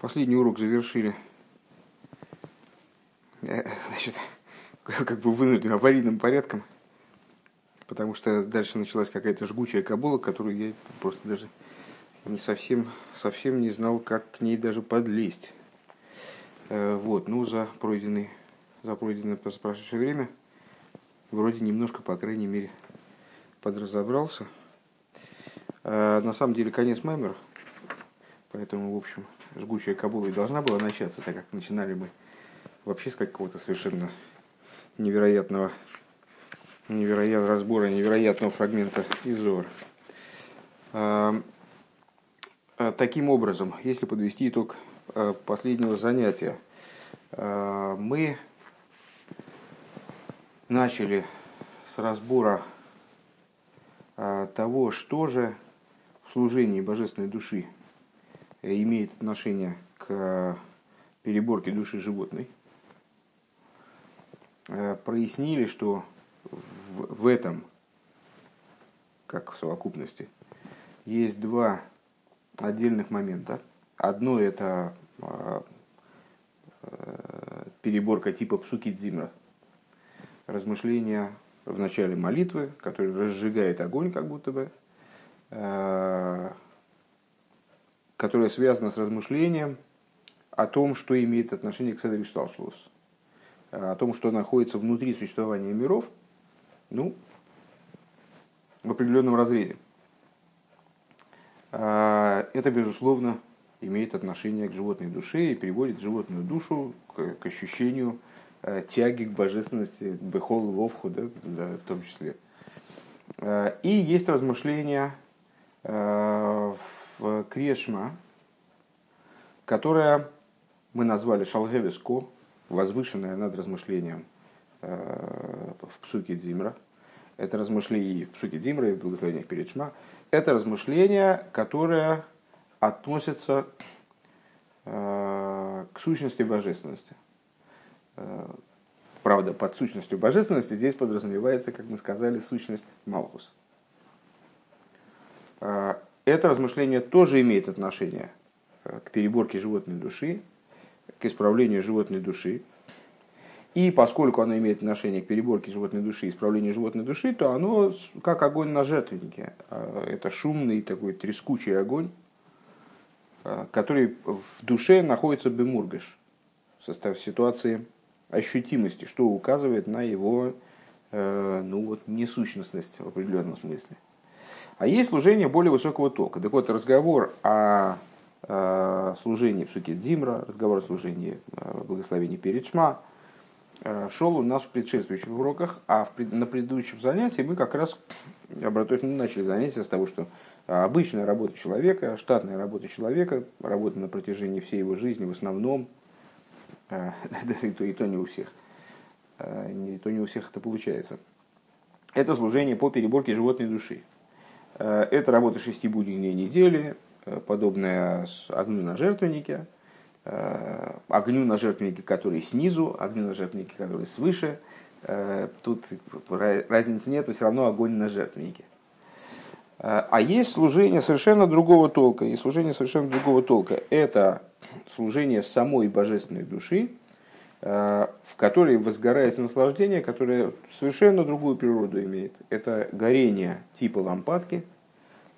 Последний урок завершили э, значит, как бы вынужден аварийным порядком, потому что дальше началась какая-то жгучая кабула, которую я просто даже не совсем, совсем не знал, как к ней даже подлезть. Э, вот, ну, за пройденный, за пройденное прошедшее время вроде немножко, по крайней мере, подразобрался. Э, на самом деле, конец Маймера, поэтому, в общем, жгучая Кабула и должна была начаться, так как начинали мы вообще с какого-то совершенно невероятного, невероятного разбора, невероятного фрагмента из Зора. А, а, таким образом, если подвести итог а, последнего занятия, мы начали с разбора того, что же в служении божественной души имеет отношение к переборке души животной, э, прояснили, что в, этом, как в совокупности, есть два отдельных момента. Одно это э, э, переборка типа псуки дзимра, размышления в начале молитвы, который разжигает огонь, как будто бы, которая связана с размышлением о том, что имеет отношение к Седри Шталшлус, о том, что находится внутри существования миров, ну, в определенном разрезе. А, это, безусловно, имеет отношение к животной душе и приводит животную душу к, к ощущению э, тяги к божественности, бехол вовху, да, да, в том числе. И есть размышления э, в Крешма, которая мы назвали Шалгевиско, возвышенная над размышлением э, в Псуке Дзимра. Это размышление в Псуке Дзимра и в благословениях перед Шма. Это размышление, которое относится э, к сущности божественности. Э, правда, под сущностью божественности здесь подразумевается, как мы сказали, сущность Малхус это размышление тоже имеет отношение э, к переборке животной души, к исправлению животной души. И поскольку оно имеет отношение к переборке животной души исправлению животной души, то оно как огонь на жертвеннике. Э, это шумный такой трескучий огонь, э, который в душе находится бемургаш, в ситуации ощутимости, что указывает на его ну вот, несущностность в определенном смысле. А есть служение более высокого толка. Так вот, разговор о служении в суке Димра, разговор о служении в благословении перед Шма, э, шел у нас в предшествующих уроках, а в, на предыдущем занятии мы как раз обратно начали занятие с того, что обычная работа человека, штатная работа человека, работа на протяжении всей его жизни в основном, э, и то, и то не у всех, э, и то не у всех это получается, это служение по переборке животной души. Э, это работа шести будней недели, э, подобная огню на жертвеннике, э, огню на жертвеннике, который снизу, огню на жертвеннике, который свыше. Тут разницы нет, все равно огонь на жертвеннике. А есть служение совершенно другого толка. И служение совершенно другого толка – это служение самой божественной души, в которой возгорается наслаждение, которое совершенно другую природу имеет. Это горение типа лампадки,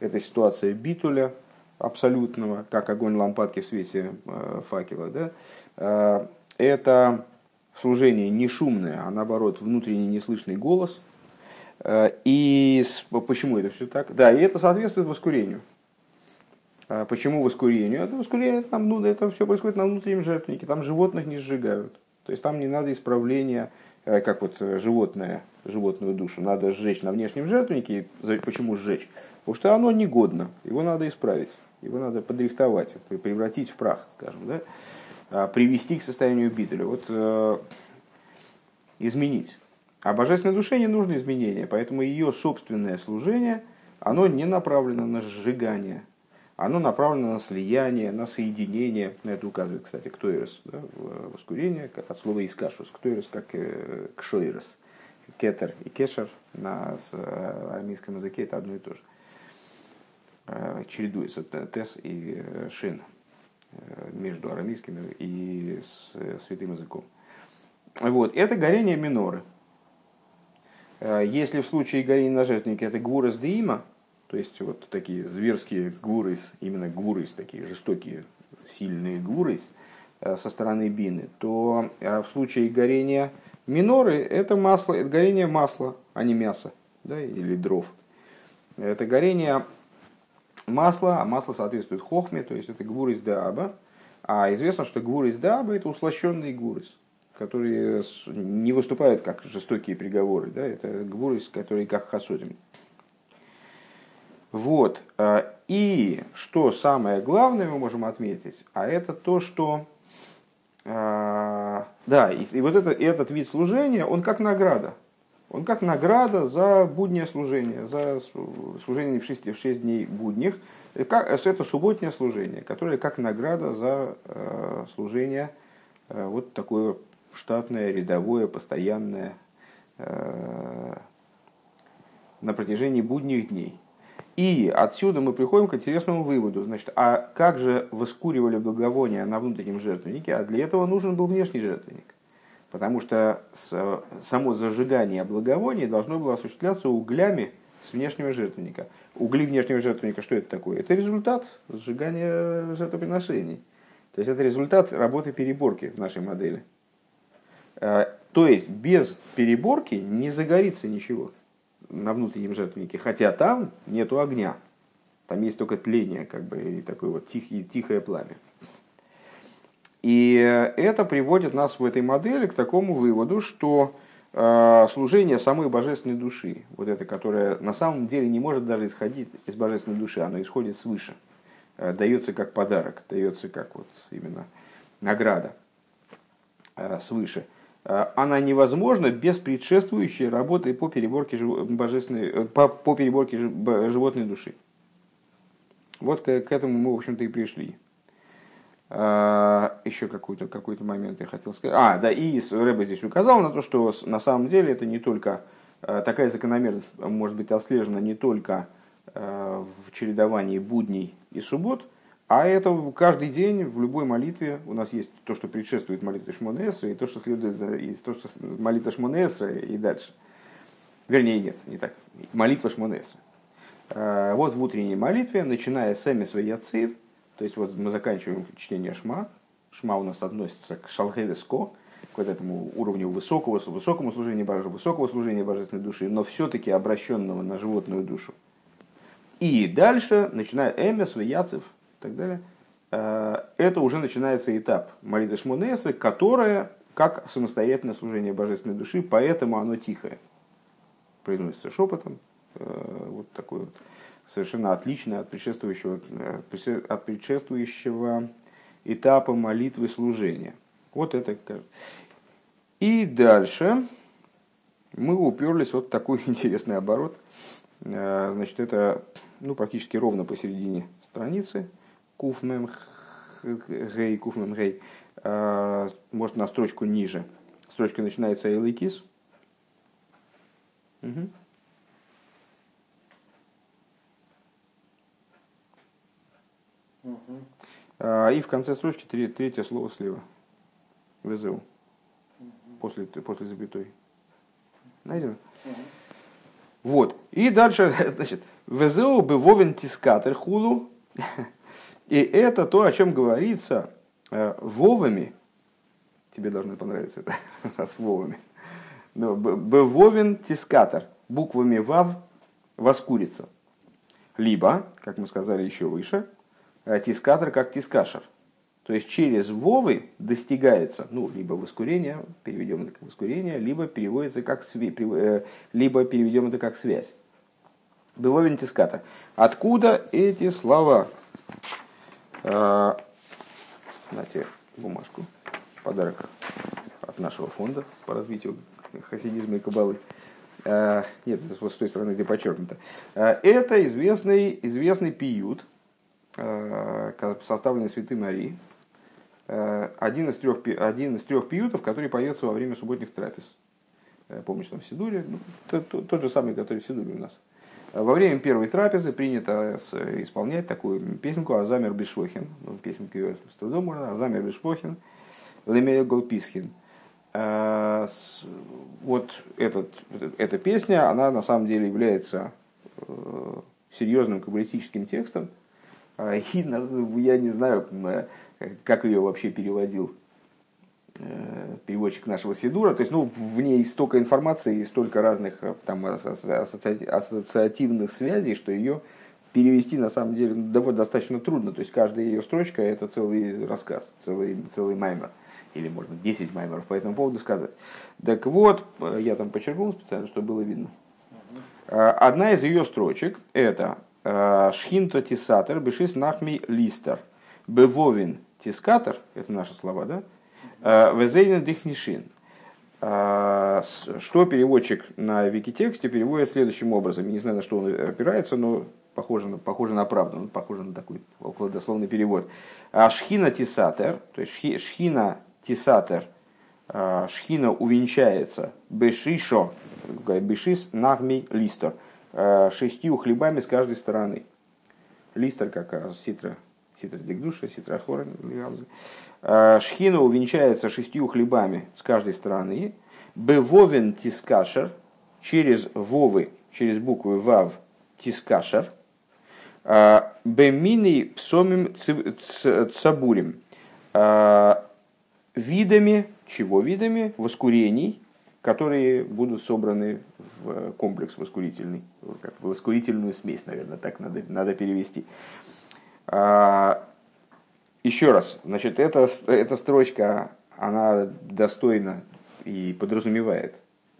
это ситуация битуля абсолютного, как огонь лампадки в свете э, факела. Да? Э, это служение не шумное, а наоборот внутренний неслышный голос. Э, и почему это все так? Да, и это соответствует воскурению. Почему воскурению? Это воскурение, там, ну, это все происходит на внутреннем жертвеннике, там животных не сжигают. То есть там не надо исправления, э, как вот э, животное, животную душу, надо сжечь на внешнем жертвеннике. Почему сжечь? Потому что оно негодно, его надо исправить, его надо подрихтовать, превратить в прах, скажем, да? А привести к состоянию бителя. Вот э, изменить. А божественной душе не нужно изменения, поэтому ее собственное служение, оно не направлено на сжигание, оно направлено на слияние, на соединение. На это указывает, кстати, ктойрос, да, воскурение, от слова искашус. Ктойрос как э. Кетер и кешер на э, армейском языке это одно и то же. Э, чередуется тес и шин. между арамейским и святым языком. Вот. Это горение миноры. Если в случае горения на жертвеннике это гвурас деима, то есть вот такие зверские гвурис, именно гвурис, такие жестокие, сильные гвурис со стороны бины, то в случае горения миноры это масло, это горение масла, а не мяса да, или дров. Это горение масла, а масло соответствует хохме, то есть это гвурис даба. А известно, что гвурис даба это услощенный гвурис, которые не выступают как жестокие приговоры. Да, это гвурис, который как хасодим. Вот. А, и что самое главное мы можем отметить, а это то, что а, да, и, вот это, этот вид служения, он как награда. Он как награда за буднее служение, за служение в 6, в 6 дней будних. Это субботнее служение, которое как награда за э, служение э, вот такое штатное, рядовое, постоянное э, на протяжении будних дней. И отсюда мы приходим к интересному выводу. Значит, а как же воскуривали благовония на внутреннем жертвеннике? А для этого нужен был внешний жертвенник. Потому что само зажигание благовония должно было осуществляться углями с внешнего жертвенника. Угли внешнего жертвенника, что это такое? Это результат сжигания жертвоприношений. То есть это результат работы переборки в нашей модели. Э, то есть без переборки не загорится ничего на внутреннем жертвеннике, хотя там нету огня. Там есть только тление, как бы, и такое вот тихое, тихое пламя. И это приводит нас в этой модели к такому выводу, что э, служение самой божественной души, вот это, которое на самом деле не может даже исходить из божественной души, оно исходит свыше, э, дается как подарок, дается как вот именно награда э, свыше – она невозможна без предшествующей работы по переборке, божественной, э, по, по переборке животной души. Вот к, к этому мы, в общем-то, и пришли. А, еще какой-то какой момент я хотел сказать. А, да, и Рэба здесь указал на то, что на самом деле это не только такая закономерность может быть отслежена не только в чередовании будней и суббот, а это каждый день в любой молитве у нас есть то, что предшествует молитве Шмонеса, и то, что следует за и то, что молитва Шмонеса и дальше. Вернее, нет, не так. Молитва Шмонеса. А, вот в утренней молитве, начиная с Эми Сваяцив, то есть вот мы заканчиваем чтение Шма. Шма у нас относится к Шалхевеско, к вот этому уровню высокого, высокому служения высокого служения божественной души, но все-таки обращенного на животную душу. И дальше, начиная Эми Сваяцив, и так далее, э, это уже начинается этап молитвы Шмонеса, которая как самостоятельное служение божественной души, поэтому оно тихое. Произносится шепотом, э, вот такой вот совершенно отличное от предшествующего, э, от предшествующего этапа молитвы служения. Вот это. И дальше мы уперлись вот в такой интересный оборот. Значит, это ну, практически ровно посередине страницы куфмем гей, куфмем гей, а, может на строчку ниже. Строчка начинается эйликис. Угу. И в конце строчки третье слово слева. ВЗУ. После, после запятой. Найдено? Вот. И дальше, значит, ВЗУ бы вовен тискатер хулу. И это то, о чем говорится э, вовами. Тебе должно понравиться это, раз вовами. Но бевовен тискатор. Буквами вав воскурится. Либо, как мы сказали еще выше, э, тискатор как тискашер. То есть через вовы достигается, ну, либо воскурение, переведем это как воскурение, либо переводится как сви, э, либо переведем это как связь. Бывовин тискатор. Откуда эти слова? Знаете, бумажку, подарок от нашего фонда по развитию хасидизма и кабалы. А, нет, с той стороны, где подчеркнуто. А, это известный, известный пиют, а, составленный Святой Марии. Один из, трех, один из трех пиютов, который поется во время субботних трапез. Помнишь, там в Сидуре, ну, тот, тот же самый, который в Сидуре у нас. Во время первой трапезы принято исполнять такую песенку Азамер Бешвохин. Ну, песенку ее с трудом можно. Азамер Бешвохин. Лемея Голписхин. Э, вот этот, эта песня, она на самом деле является э, серьезным каббалистическим текстом. А, и я не знаю, как ее вообще переводил э, переводчик нашего Сидура. То есть, ну, в ней столько информации и столько разных там, ассоциативных связей, что ее перевести на самом деле довольно достаточно трудно. То есть каждая ее строчка это целый рассказ, целый, целый маймер или, может быть, 10 маймеров по этому поводу сказать. Так вот, я там подчеркнул специально, чтобы было видно. Одна из ее строчек – это «Шхинто тисатер бешис нахми листер бевовин тискатер» – это наши слова, да? «Везейна дихнишин». Что переводчик на викитексте переводит следующим образом. Я не знаю, на что он опирается, но похоже на, похоже на правду, похоже на такой около дословный перевод. Шхина тисатер, то есть шхина тисатер, а, шхина увенчается бешишо, бешис нагми листер, а, шестью хлебами с каждой стороны. Листер, как ситра, ситра дегдуша, ситра хора, а, шхина увенчается шестью хлебами с каждой стороны. Бевовен тискашер, через вовы, через буквы вав тискашер. Бемини псомим цабурим видами, чего видами? Воскурений, которые будут собраны в комплекс воскурительный, как воскурительную смесь, наверное, так надо, надо перевести. А, еще раз, значит, эта, эта строчка, она достойна и подразумевает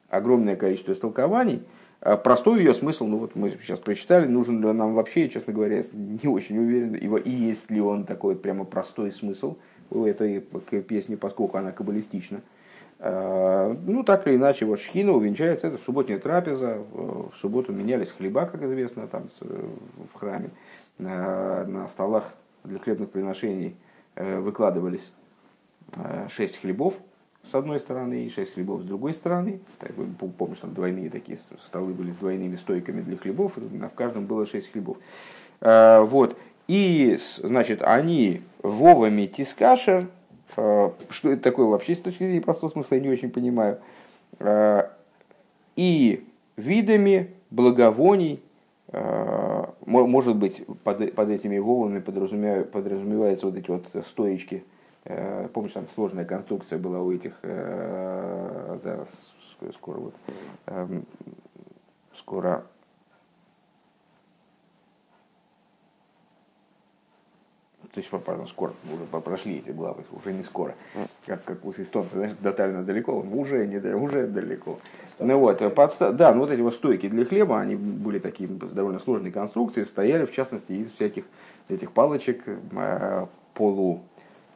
огромное количество истолкований. А простой ее смысл, ну вот мы сейчас прочитали, нужен ли он нам вообще, честно говоря, не очень уверен, и есть ли он такой прямо простой смысл – у этой песни, поскольку она каббалистична. А, ну, так или иначе, вот шхина увенчается, это субботняя трапеза, в субботу менялись хлеба, как известно, там в храме, на, на столах для хлебных приношений э, выкладывались э, шесть хлебов с одной стороны и шесть хлебов с другой стороны. Помнишь, там двойные такие столы были с двойными стойками для хлебов, в каждом было шесть хлебов. А, вот. И, значит, они вовами тискашер, э, что это такое вообще с точки зрения простого смысла, я не очень понимаю, э, и видами благовоний, э, может быть, под, под этими вовами подразумеваются вот эти вот стоечки, помнишь, там сложная конструкция была у этих, да, скоро вот, эм, скоро. То есть, пардон, скоро, уже прошли эти главы, уже не скоро, как, как у эстонцев, знаешь, тотально далеко, уже, не, уже далеко. Ну вот, подста... да, ну вот эти вот стойки для хлеба, они были такие довольно сложные конструкции, стояли в частности из всяких этих палочек, э, полу,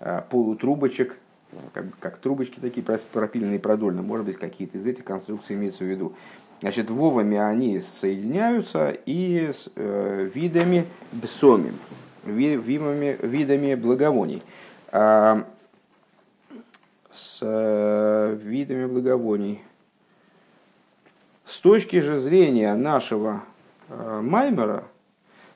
э, полутрубочек, как, как трубочки такие пропиленные продольно, может быть, какие-то из этих конструкций имеются в виду. Значит, вовами они соединяются и с э, видами бсомим видами, видами благовоний. А, с э, видами благовоний. Точки же зрения нашего э, Маймера,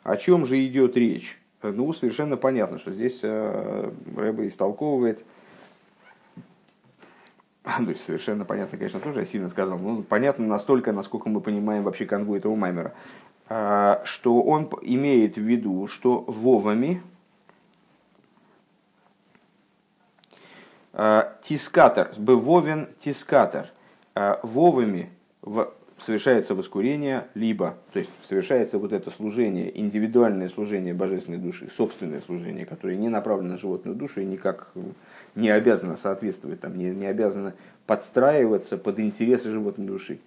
о чем же идет речь? Ну, совершенно понятно, что здесь э, Рэба истолковывает, ну, совершенно понятно, конечно, тоже я сильно сказал, но понятно настолько, насколько мы понимаем вообще канву этого Маймера. А, что он имеет в виду, что вовами а, тискатор, бывовен тискатор, а, вовами совершается воскурение, либо, то есть совершается вот это служение, индивидуальное служение божественной души, собственное служение, которое не направлено на животную душу и никак не обязано соответствовать, там, не, не обязано подстраиваться под интересы животной души.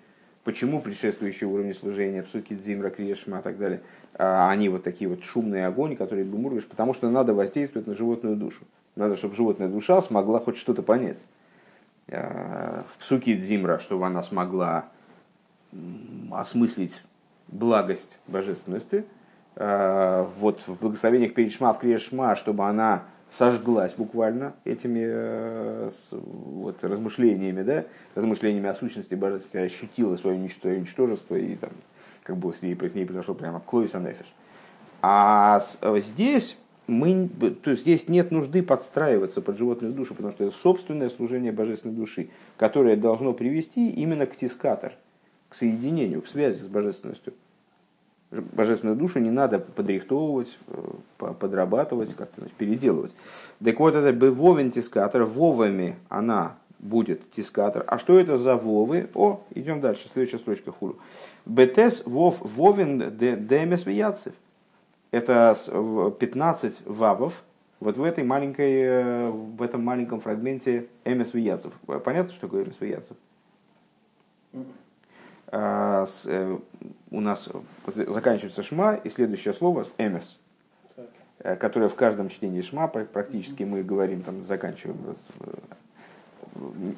Почему предшествующие уровни служения, псуки, дзимра, криешма и так далее, а, они вот такие вот шумные огонь, которые бумургаш, потому что надо воздействовать на животную душу. Надо, чтобы животная душа смогла хоть что-то понять. А, в псуки дзимра, чтобы она смогла осмыслить благость божественности. А, вот в благословениях перед шма, в криешма, чтобы она сожглась буквально этими э, вот, размышлениями, да, размышлениями о сущности божественности, ощутила свое уничтожество и там, как бы с ней, с ней произошел прямо клойс анефиш. А здесь мы, то есть здесь нет нужды подстраиваться под животную душу, потому что это собственное служение божественной души, которое должно привести именно к тискатор, к соединению, к связи с божественностью. Божественную душу не надо подрихтовывать, э, подрабатывать, как-то переделывать. Так вот, это бы вовен тискатор, вовами она будет тискатор. А что это за вовы? О, идем дальше, следующая строчка хулу. Бетес вов вовен демес вияцев это 15 вавов, вот в, этой маленькой, э, в этом маленьком фрагменте Эмес Вияцев. Понятно, что такое Эмес Вияцев? А, э, у нас заканчивается шма, и следующее слово Эмес, э, которое в каждом чтении шма практически мы говорим, там заканчиваем,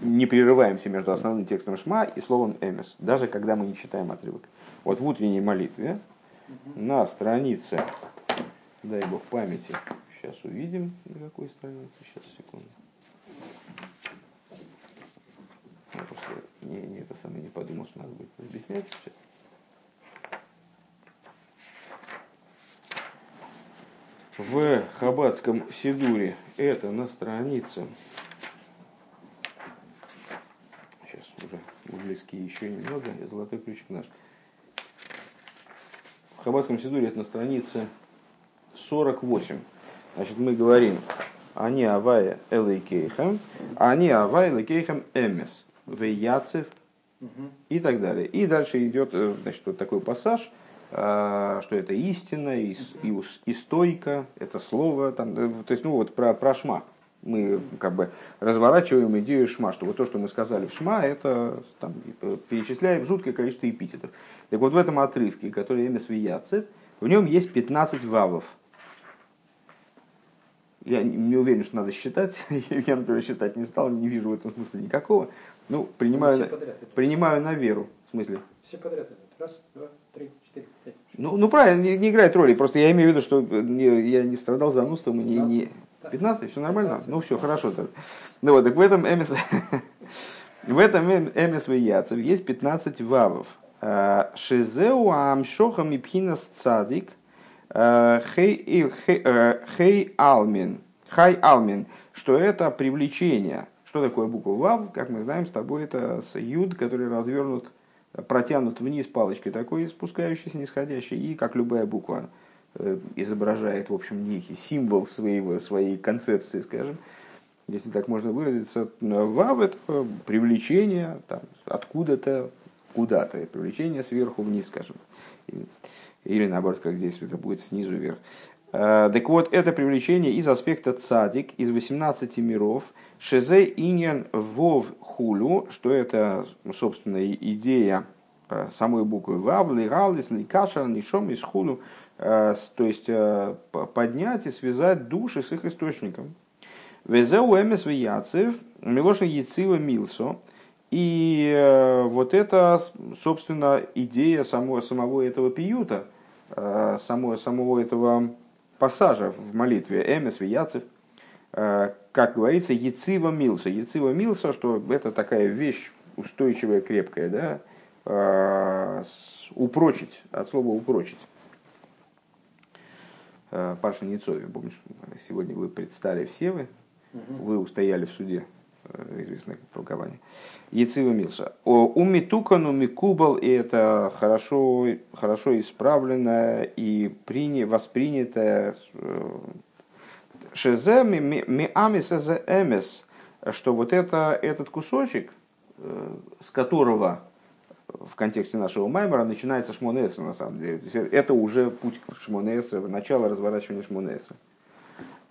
не прерываемся между основным текстом шма и словом Эмес, даже когда мы не читаем отрывок. Вот в утренней молитве на странице, дай бог памяти, сейчас увидим, на какой странице, сейчас, секунду. Не, не это самое не подумал, что надо будет объяснять сейчас. В Хабадском Сидуре это на странице сейчас уже близки еще немного, золотой ключик наш. В Хаббатском Сидуре это на странице 48. Значит, мы говорим, они авая элейкейхам, они авая элейкейхам эмес, вейяцев и так далее. И дальше идет э, значит, вот такой пассаж, э, что это истина и, и, и стойка, это слово, там, э, то есть, ну вот про, про шма. Мы как бы разворачиваем идею шма, что вот то, что мы сказали в шма, это там, перечисляем жуткое количество эпитетов. Так вот в этом отрывке, который имя Свияцев, в нем есть 15 вавов. Я не уверен, что надо считать. Я, например, считать не стал, не вижу в этом смысла никакого. Ну, принимаю, ну, принимаю на веру. В смысле? Все подряд идут. Раз, два, три, четыре, пять. Ну, ну правильно, не, не играет роли. Просто я имею в виду, что не, я не страдал занудством. Не, не... 15, все нормально? 15. Ну все, хорошо. Так. Ну вот, так в этом МС... в этом МС есть 15 вавов. Шизеу амшоха мипхинас цадик хей алмин. Хай алмин. Что это привлечение. Что такое буква Вав? Как мы знаем с тобой, это с юд, который развернут, протянут вниз палочкой такой, спускающийся, нисходящий. И как любая буква изображает, в общем, некий символ своего, своей концепции, скажем, если так можно выразиться. Вав – это привлечение там, откуда-то куда-то, привлечение сверху вниз, скажем. Или наоборот, как здесь это будет снизу вверх. Э, так вот, это привлечение из аспекта цадик, из 18 миров, шезе иньян вов хулю, что это, собственно, идея э, самой буквы вав, лиралис, ликаша, нишом из хулю, э, то есть поднять и связать души с их источником. Везеу эмес вияцев, милошин яцива милсо, и вот это, собственно, идея самого, самого этого пиюта, э, самого, самого этого пассажа в молитве Эмес Вияцев, э, как говорится, Яцива Милса. Яцива Милса, что это такая вещь устойчивая, крепкая, да, упрочить, от слова упрочить. Паша Ницови, помнишь, сегодня вы предстали все вы, вы устояли в суде Э, известное толкование. Яцива Милша. У Митукану Микубал, и это хорошо, хорошо исправленное и приня, воспринятое э, Шезе Миамис Эмес, что вот это, этот кусочек, э, с которого в контексте нашего Маймера начинается Шмонеса, на самом деле. Это уже путь к Шмонеса, начало разворачивания Шмонеса,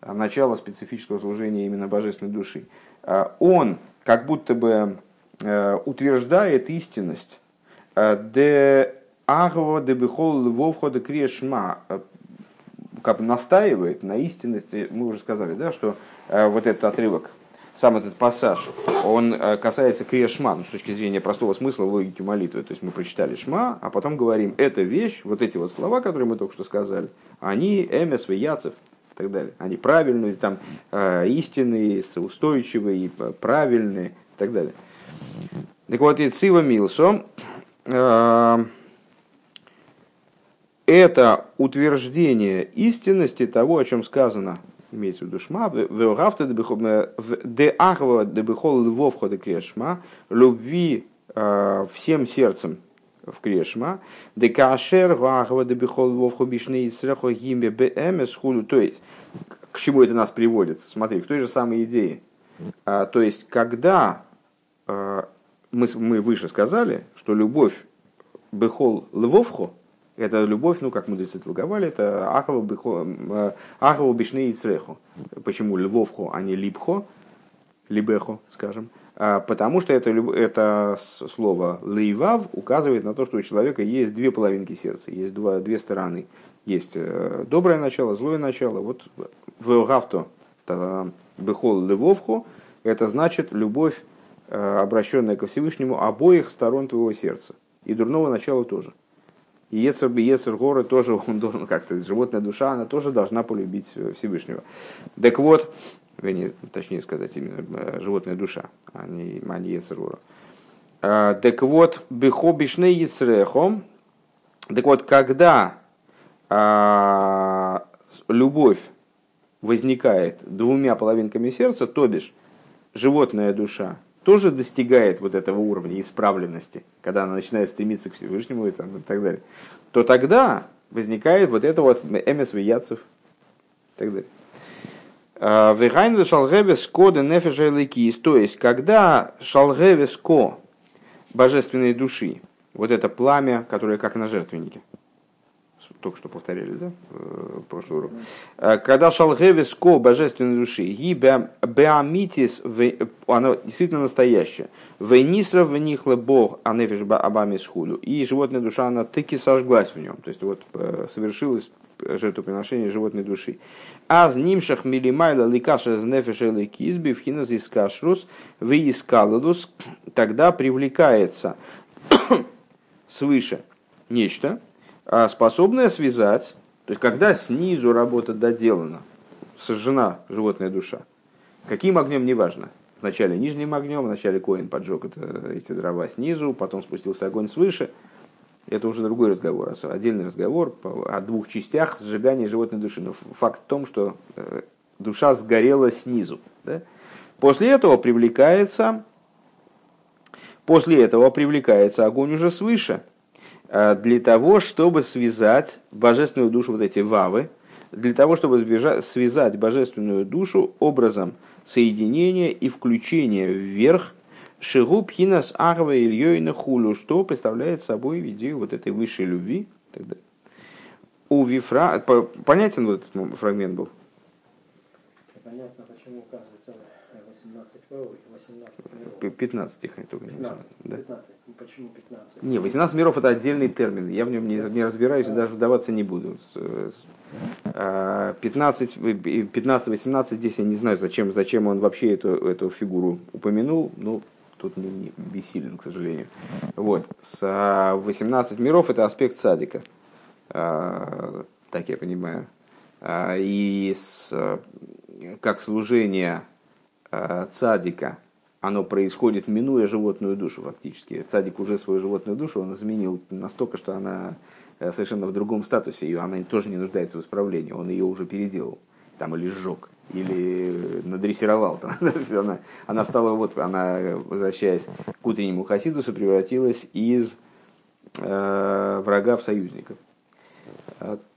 начало специфического служения именно божественной души. Э, он как будто бы э, утверждает истинность э, де агво де бихол львовхо де крешма, как бы настаивает на истинности, мы уже сказали, да, что вот этот отрывок, сам этот пассаж, он касается крешма, ну, с точки зрения простого смысла логики молитвы. То есть мы прочитали шма, а потом говорим, эта вещь, вот эти вот слова, которые мы только что сказали, они эмес яцев, и так далее. Они правильные, там, э, истинные, устойчивые, правильные и так далее. Так вот, и Цива Милсо, э, это утверждение истинности того, о чем сказано, имеется в виду шма, де ахва де бихол львовха де крешма, любви э, всем сердцем в крешма, де кашер вахва де бихол львовха бишне и срехо гиме бмс худу, то есть, к чему это нас приводит? Смотри, к той же самой идее. А, то есть, когда а, мы, мы выше сказали, что любовь бехол львовхо, это любовь, ну, как мудрецы толковали, это ахова бишны и цреху. Почему львовхо, а не липхо, либехо, скажем. А, потому что это, это слово лейвав указывает на то, что у человека есть две половинки сердца, есть два, две стороны. Есть э, доброе начало, злое начало. Вот в гавто бехол львовхо, это значит любовь, э, обращенная ко Всевышнему обоих сторон твоего сердца. И дурного начала тоже. И Ецер Ецер горы тоже он должен как-то, животная душа, она тоже должна полюбить Всевышнего. Так вот, вернее, точнее сказать, именно э, животная душа, а не, а не Ецер гора. А, так вот, бехо бишне Ецрехом, так вот, когда а, любовь возникает двумя половинками сердца, то бишь животная душа тоже достигает вот этого уровня исправленности, когда она начинает стремиться к Всевышнему и, там, и так далее, то тогда возникает вот это вот вияцев и так далее. А, Вегайну шалгевес кода нефеша то есть когда шалгевес ко божественной души, вот это пламя, которое как на жертвеннике, только что повторяли, да, в прошлый урок. Э, когда шалгевис ко божественной души, ги беамитис, оно действительно настоящее. Вейнисров в них бог, а нефиш абами схуду. И животная душа, она таки сожглась в нем. То есть вот э, совершилось жертвоприношение животной души. А с нимшах милимайла ликаша с нефиша ликизби в хиназ искашрус в искаладус, тогда привлекается свыше нечто, а способная связать, то есть когда снизу работа доделана, сожжена животная душа, каким огнем, неважно, вначале нижним огнем, вначале коин поджег это, эти дрова снизу, потом спустился огонь свыше, это уже другой разговор, отдельный разговор о двух частях сжигания животной души. Но факт в том, что э, душа сгорела снизу. Да? После этого привлекается, после этого привлекается огонь уже свыше, Э, для того, чтобы связать божественную душу, вот эти вавы, для того, чтобы связать божественную душу образом соединения и включения вверх Шигу пхинас агва ильёйна хулю, что представляет собой идею вот этой высшей любви. Тогда. У Вифра... Понятен вот этот фрагмент был? Понятно, почему указывается 18 18 15 стихов только 15, да. 15. Ну, почему 15? Не, 18 миров это отдельный термин. Я в нем не, не разбираюсь и даже вдаваться не буду. 15, 15-18 здесь я не знаю, зачем, зачем он вообще эту, эту фигуру упомянул. Ну, тут не, бессилен, к сожалению. Вот. С 18 миров это аспект садика. А, так я понимаю. А, и с, как служение цадика, оно происходит, минуя животную душу фактически. Цадик уже свою животную душу он изменил настолько, что она э, совершенно в другом статусе, и она тоже не нуждается в исправлении, он ее уже переделал, там или сжег, или надрессировал. Там, она, она стала, вот, она, возвращаясь к утреннему Хасидусу, превратилась из э, врага в союзников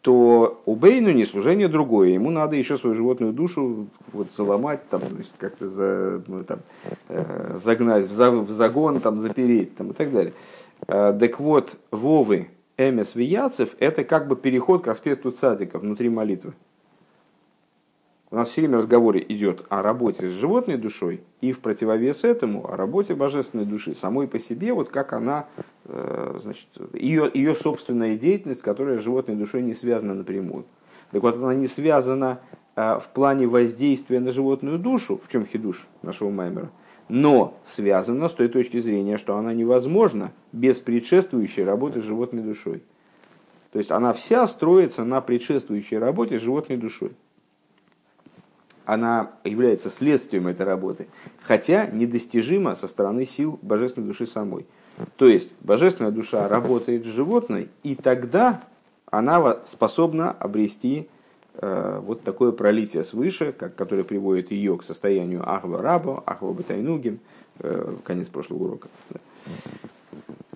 то у Бейну не служение другое. Ему надо еще свою животную душу вот, заломать, там, как-то за, ну, там, э, загнать в, за, в загон, там, запереть там, и так далее. Э, так вот, Вовы, Эмес Вияцев – это как бы переход к аспекту цадика внутри молитвы. У нас все время разговор идет о работе с животной душой и в противовес этому о работе божественной души самой по себе, вот как она, э, значит, ее, ее собственная деятельность, которая с животной душой не связана напрямую. Так вот, она не связана э, в плане воздействия на животную душу, в чем хидуш нашего маймера, но связана с той точки зрения, что она невозможна без предшествующей работы с животной душой. То есть она вся строится на предшествующей работе с животной душой она является следствием этой работы, хотя недостижима со стороны сил божественной души самой. То есть божественная душа работает с животной, и тогда она способна обрести э, вот такое пролитие свыше, как, которое приводит ее к состоянию Ахва Рабо, Ахва Батайнугим, э, конец прошлого урока.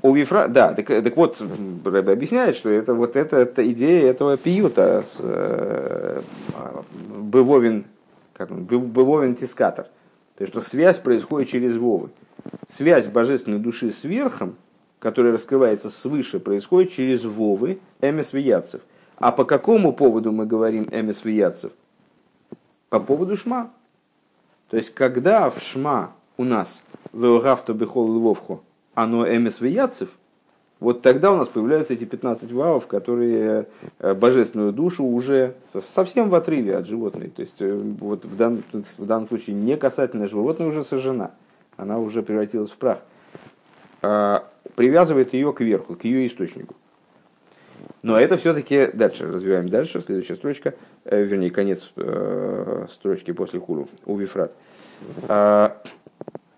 У Вифра, да, так, так вот, Рэбе объясняет, что это вот это, это идея этого пиюта, э, Бывовин, как он, Бывовин тискатор. То есть, что связь происходит через Вовы. Связь божественной души с верхом, которая раскрывается свыше, происходит через Вовы, Эмес Вияцев. А по какому поводу мы говорим Эмес Вияцев? По поводу Шма. То есть, когда в Шма у нас Веогавто Бехол Львовхо, оно Эмес Вияцев, вот тогда у нас появляются эти 15 вавов, которые э, божественную душу уже совсем в отрыве от животной. То есть э, вот в данном, в данном случае не касательно животное уже сожжена. Она уже превратилась в прах. А, привязывает ее к верху, к ее источнику. Но это все-таки дальше, развиваем дальше, следующая строчка, э, вернее, конец строчки после хулу, у Вифрат. А,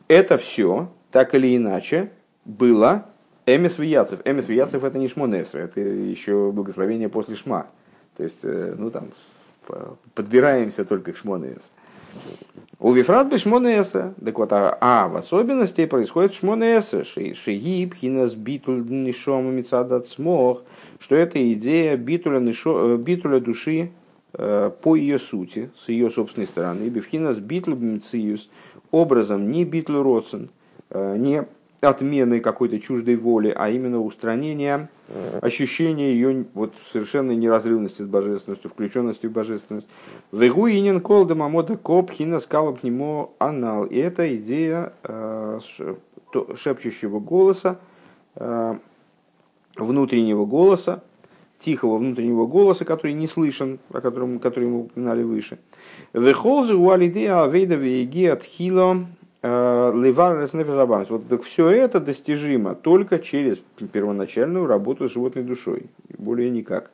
это все, так или иначе, было Эмис Вияцев. Эмис Вияцев это не Шмонесра, это еще благословение после Шма. То есть, э, ну там, подбираемся только к Шмонес. У Вифрат бы Шмонеса. Так вот, а, а в особенности происходит Шмонеса. Шиги пхинас битуль нишом мицадат смог. Что это идея битуля, нишо, э, битуля души э, по ее сути, с ее собственной стороны. Бифхинас битуль мциюс образом не битуль родсен, не отмены какой-то чуждой воли, а именно устранение ощущения ее вот совершенной неразрывности с божественностью, включенности в божественность. Вегу инин кол дамамода коп хина скалоп к нему анал. И это идея э, шепчущего голоса, э, внутреннего голоса, тихого внутреннего голоса, который не слышен, о котором, который мы упоминали выше. Вехолзу уалидея авейда вееги от Э, Ливар Вот так все это достижимо только через первоначальную работу с животной душой. Более никак.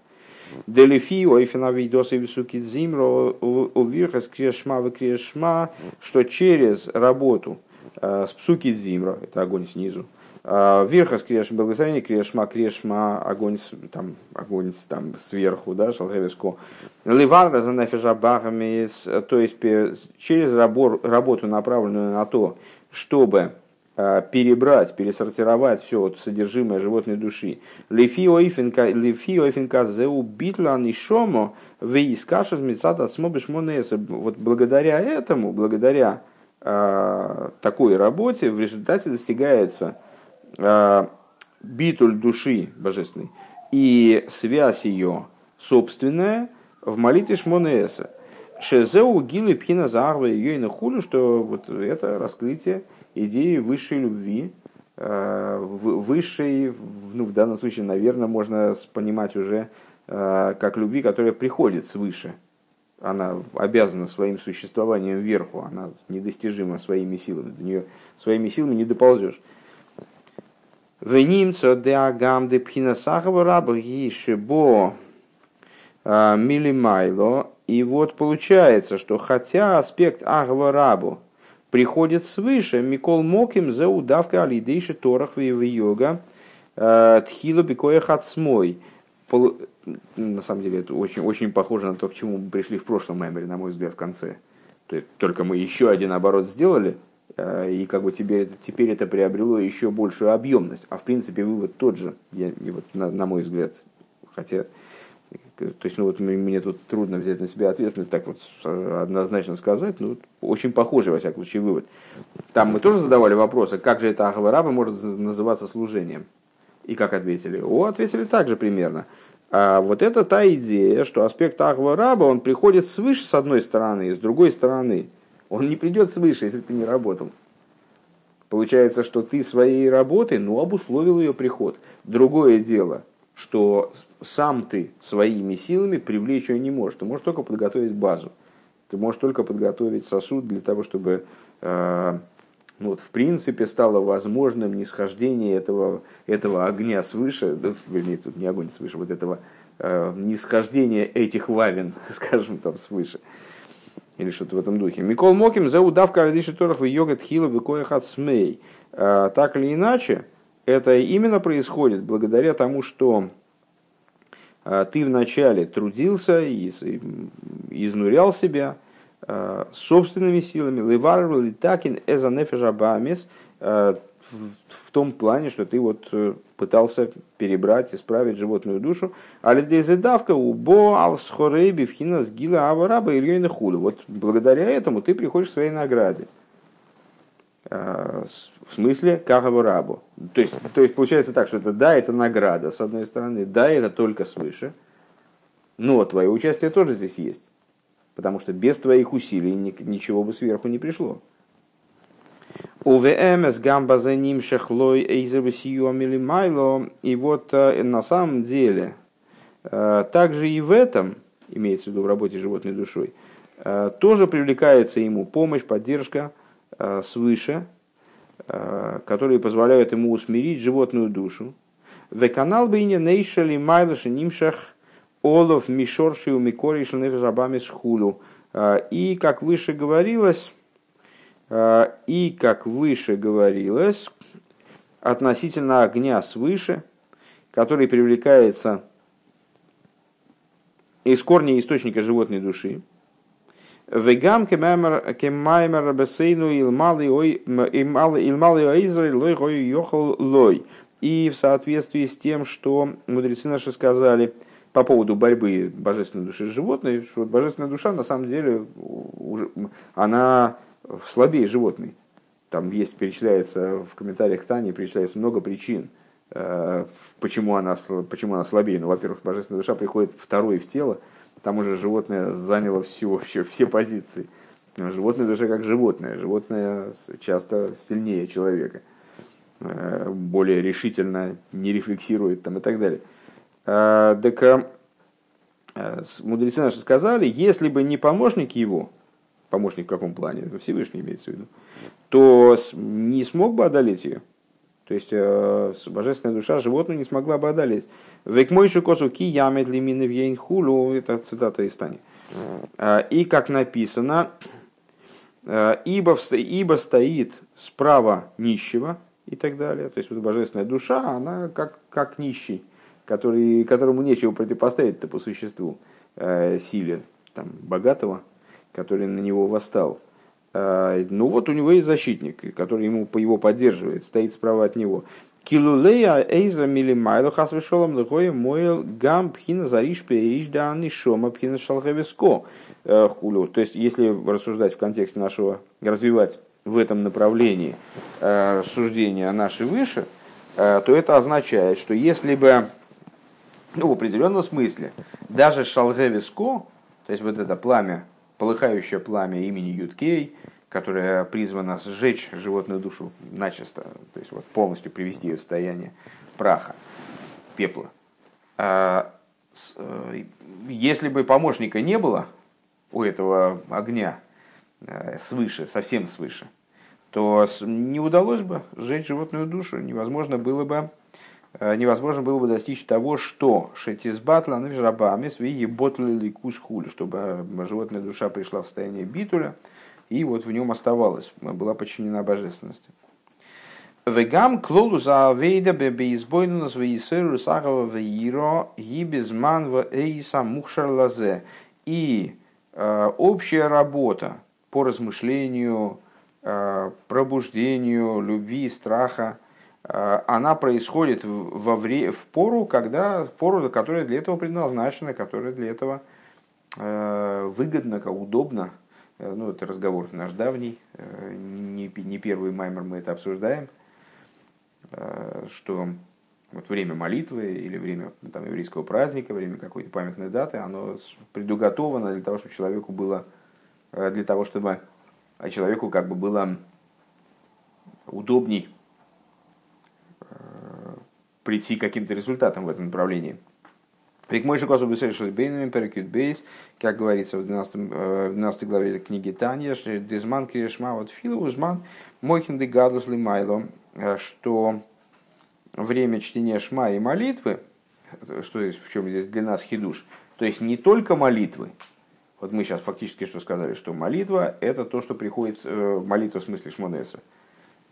Делифи, ойфена видоса висуки зимро, увирхас крешма в крешма, что через работу э, с псуки зимро, это огонь снизу, а, Верха с крешма благословение, крешма, крешма, огонь, там, огонь там сверху, да, шалхевиско. Ливар разанафежа бахами, то есть через работу, направленную на то, чтобы а, перебрать, пересортировать все вот содержимое животной души. Лифиоифинка зеу битла нишомо вейскаша мецат от Вот благодаря этому, благодаря э, такой работе в результате достигается Э, битуль души божественной и связь ее собственная в молитве Шмонеса. Шезеу гилы пхина заарва и нахулю, что вот это раскрытие идеи высшей любви, э, высшей, ну, в данном случае, наверное, можно понимать уже э, как любви, которая приходит свыше. Она обязана своим существованием вверху, она недостижима своими силами, до нее своими силами не доползешь. Венимцо де агам де пхинасахова раба гишибо а, милимайло. И вот получается, что хотя аспект Агва Рабу приходит свыше, Микол Моким за удавка алидейши торах в йога а, тхило бикоя хацмой. На самом деле это очень, очень похоже на то, к чему мы пришли в прошлом меморе, на мой взгляд, в конце. Только мы еще один оборот сделали, и как бы теперь, теперь это приобрело еще большую объемность. А в принципе вывод тот же, я, вот, на, на мой взгляд. Хотя, то есть, ну вот мне тут трудно взять на себя ответственность, так вот однозначно сказать, но очень похожий, во всяком случае, вывод. Там мы тоже задавали вопросы, как же это Ахвараба может называться служением? И как ответили? О, ответили так же примерно. А вот это та идея, что аспект Ахвараба, он приходит свыше с одной стороны, и с другой стороны – он не придет свыше, если ты не работал. Получается, что ты своей работой, ну, обусловил ее приход. Другое дело, что сам ты своими силами привлечь ее не можешь. Ты можешь только подготовить базу. Ты можешь только подготовить сосуд для того, чтобы, э, ну, вот, в принципе, стало возможным нисхождение этого, этого огня свыше, да, вернее, тут не огонь свыше, вот этого э, нисхождения этих вавин, скажем, там свыше. Или что-то в этом духе. Микол Моким за удавка Ардиши Торах в йога тхила в смей. А, так или иначе, это именно происходит благодаря тому, что ты вначале трудился и изнурял себя собственными силами, левар литакин эза нефежабамис, в том плане, что ты вот э, пытался перебрать, исправить животную душу. Алидезедавка у бо алсхорейби вхина сгила авараба ильёйна худу. Вот благодаря этому ты приходишь к своей награде. А, в смысле, как аварабу. То есть, то есть получается так, что это да, это награда, с одной стороны, да, это только свыше, но твое участие тоже здесь есть. Потому что без твоих усилий ничего бы сверху не пришло. УВМС гамба за ним шехлой майло. И вот э, на самом деле, э, также и в этом, имеется в виду в работе животной душой, э, тоже привлекается ему помощь, поддержка свыше, которые позволяют ему усмирить животную душу. В канал бы не нейшали майлоши нимшах олов мишорши у микориш нефжабами схулу. И, как выше говорилось, и, как выше говорилось, относительно огня свыше, который привлекается из корня источника животной души. Вегам кемаймер бесейну илмалы израиль лой гой йохал лой. И в соответствии с тем, что мудрецы наши сказали по поводу борьбы божественной души с животной, что божественная душа на самом деле она слабее животный. Там есть, перечисляется в комментариях Тани, перечисляется много причин, э, почему она, почему она слабее. Ну, во-первых, божественная душа приходит второй в тело, там уже животное заняло все, вообще, все позиции. Животное душа как животное. Животное часто сильнее человека, э, более решительно не рефлексирует там, и так далее. Э, так мудрецы наши сказали, если бы не помощники его, помощник в каком плане, это Всевышний имеется в виду, то не смог бы одолеть ее. То есть э, божественная душа животное не смогла бы одолеть. Век мой косу ки ямет лимин хулу, это цитата из Тани. Э, и как написано, э, ибо, ибо стоит справа нищего и так далее. То есть вот божественная душа, она как, как нищий, который, которому нечего противопоставить-то по существу э, силе там, богатого, который на него восстал. А, ну вот у него есть защитник, который ему по его поддерживает, стоит справа от него. Килулея эйзра милимайло хасвешолом лыхоя моел гам пхина зариш пеиш да шома пхина шалхевеско. Э, хулю. То есть, если рассуждать в контексте нашего, развивать в этом направлении э, рассуждения наши выше, э, то это означает, что если бы, ну, в определенном смысле, даже шалхевеско, то есть вот это пламя полыхающее пламя имени Юткей, которое призвано сжечь животную душу начисто, то есть вот полностью привести ее в состояние праха, пепла. А, э, если бы помощника не было у этого огня э, свыше, совсем свыше, то не удалось бы сжечь животную душу, невозможно было бы невозможно было бы достичь того, что шетизбатла навижрабами свои ботли хуль, чтобы э, животная душа пришла в состояние битуля и вот в нем оставалась, была подчинена божественности. Вегам клолу за вейда бебеизбойну свои сыру сагава веиро гибезман в эйса мухшар лазе. И э, общая работа по размышлению, э, пробуждению, любви, страха – Э, она происходит во вре, в пору, когда, в пору, которая для этого предназначена, которая для этого э, выгодна, удобно. Э, ну, это разговор наш давний, не, не первый маймер мы это обсуждаем, что вот время молитвы или время там, еврейского праздника, время какой-то памятной даты, оно предуготовано для того, чтобы человеку было, для того, чтобы человеку как бы было удобней прийти к каким-то результатам в этом направлении. Век мой шикосу бесешли бейнами перекют бейс, как говорится в 12, в 12 главе книги Таня, дезман кирешма вот филу узман мойхин гадус лимайло, что время чтения шма и молитвы, что есть, в чем здесь для нас хидуш, то есть не только молитвы, вот мы сейчас фактически что сказали, что молитва это то, что приходит, э, молитва в смысле шмонеса,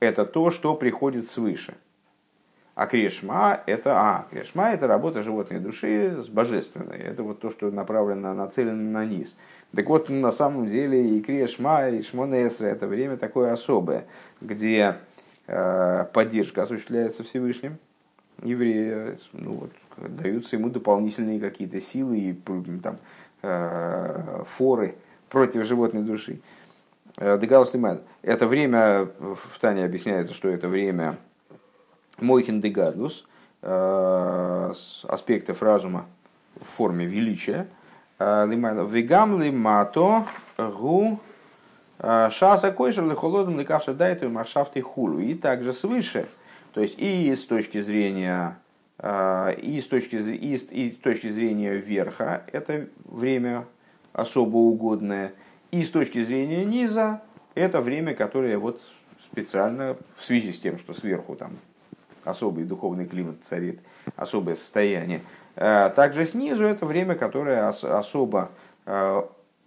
это то, что приходит свыше – А крешма это, а, крешма это работа животной души с божественной. Это вот то, что направлено, нацелено на низ. Так вот, на самом деле и крешма, и шмонесра это время такое особое, где э, поддержка осуществляется Всевышним. Евреи, ну вот, даются ему дополнительные какие-то силы и там, э, форы против животной души. Э, Дегалус Это время, в Тане объясняется, что это время Мойхин Дегадлус, э, аспектов разума в форме величия. Э, Вегам лимато гу шаса койшер лихолодом ликавша дайту маршафты хулу. И также свыше, то есть и с точки зрения и с точки, и, и с точки зрения верха это время особо угодное – и с точки зрения низа, это время, которое вот специально в связи с тем, что сверху там особый духовный климат царит, особое состояние. Э, также снизу это время, которое особо э,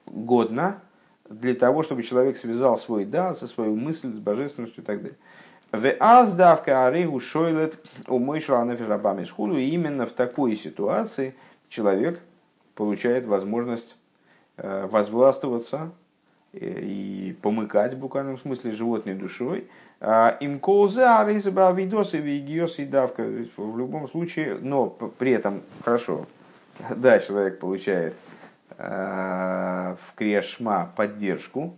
годно для того, чтобы человек связал свой да со свою мысль, с божественностью и так далее. В аздавка аригу шойлет умышла анафижабами схуду. Именно в такой ситуации человек получает возможность Э, возвластвоваться и помыкать в буквальном смысле животной душой. А, им колза, видосы, и давка. В любом случае, но при этом хорошо. Да, человек получает э, в Криашма поддержку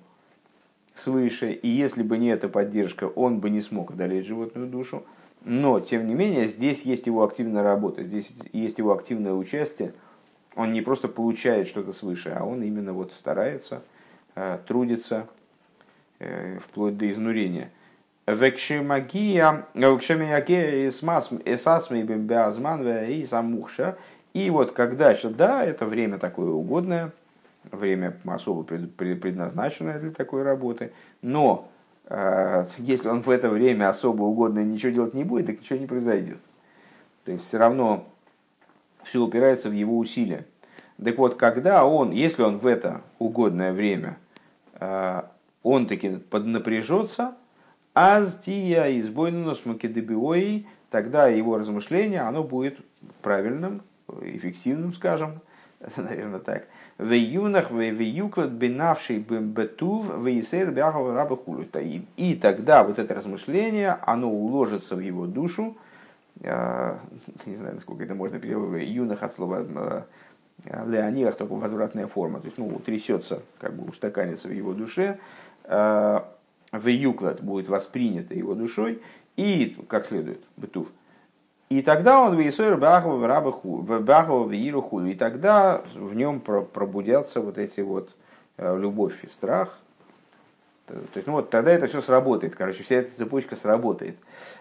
свыше, и если бы не эта поддержка, он бы не смог одолеть животную душу. Но, тем не менее, здесь есть его активная работа, здесь есть его активное участие – он не просто получает что-то свыше, а он именно вот старается, э, трудится э, вплоть до изнурения. И вот когда, да, это время такое угодное, время особо предназначенное для такой работы, но э, если он в это время особо угодное ничего делать не будет, так ничего не произойдет. То есть все равно все упирается в его усилия. Так вот, когда он, если он в это угодное время, э, он таки поднапряжется, азтия избойнус македебиои, тогда его размышление, оно будет правильным, эффективным, скажем, наверное так. В июнах в июклад бинавший бетув в исер бяхал раба И тогда вот это размышление, оно уложится в его душу, э, не знаю, насколько это можно переводить, юнах от слова э, леонирах, только возвратная форма, то есть ну, трясется, как бы устаканится в его душе, э, в юклад будет воспринято его душой, и, как следует, бытув, и тогда он в Иисуре Бахова в Ируху, и тогда в нем пробудятся вот эти вот э, любовь и страх. То есть, ну вот тогда это все сработает, короче, вся эта цепочка сработает.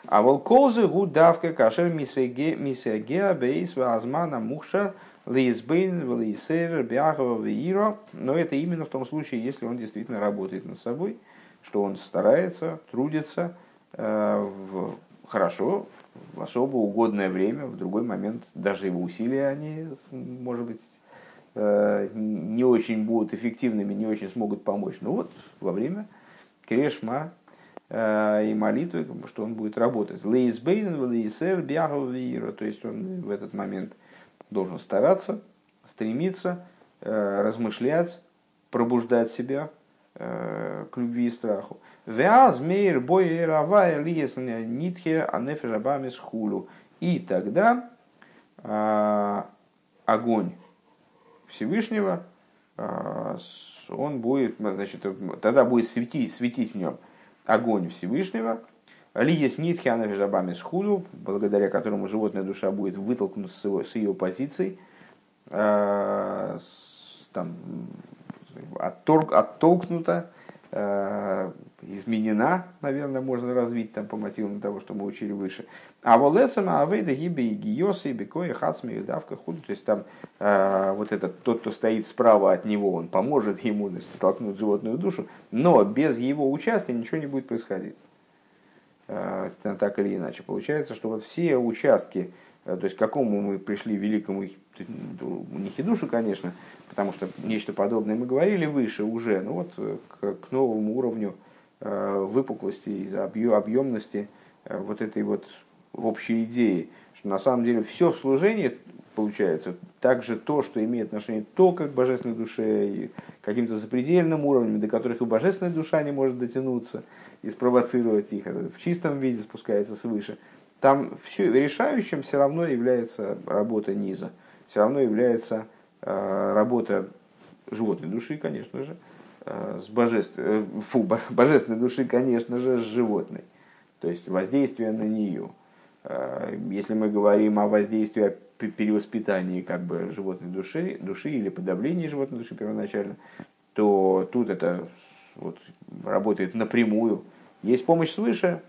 А волкозы гудавка кашер мисеге бейс азмана мухшар – Лейсбейн, Лейсер, Бяхова, Веиро. Но это именно в том случае, если он действительно работает над собой, что он старается, трудится э, в, хорошо, в особо угодное время, в другой момент даже его усилия, они, может быть, э, не очень будут эффективными, не очень смогут помочь. Но вот во время Крешма э, и молитвы, что он будет работать. Лейсбейн, Лейсер, Бяхова, Веиро. То есть он в этот момент – должен стараться, стремиться, э, размышлять, пробуждать себя э, к любви и страху. Вяз мейр бой равая нитхе анефежабами схулу. И тогда э, огонь Всевышнего, он будет, значит, тогда будет светить, светить в нем огонь Всевышнего, ли есть нитхиана вежабами схуду, благодаря которому животная душа будет вытолкнута с, ее позиций, э, там, оттолк, оттолкнута, э, изменена, наверное, можно развить там по мотивам того, что мы учили выше. А волецам авейда гиби и гиосы, бекоя, хацми, и давка, худу. То есть там э, вот этот, тот, кто стоит справа от него, он поможет ему значит, толкнуть животную душу, но без его участия ничего не будет происходить. Э, так или иначе. Получается, что вот все участки, э, то есть к какому мы пришли великому не хидушу, конечно, потому что нечто подобное мы говорили выше уже, но вот э, к, новому уровню выпуклости, из объемности вот этой вот общей идее, что на самом деле все в служении получается также то, что имеет отношение только к божественной душе и каким-то запредельным уровнем, до которых и божественная душа не может дотянуться и спровоцировать их, это в чистом виде спускается свыше. Там все решающим все равно является работа низа, все равно является э, работа животной души, конечно же, э, с божеств... Э, фу, божественной души, конечно же, с животной. То есть воздействие на нее. Э, если мы говорим о воздействии, о перевоспитании как бы, животной души, души или подавлении животной души первоначально, то тут это вот, работает напрямую. Есть помощь свыше,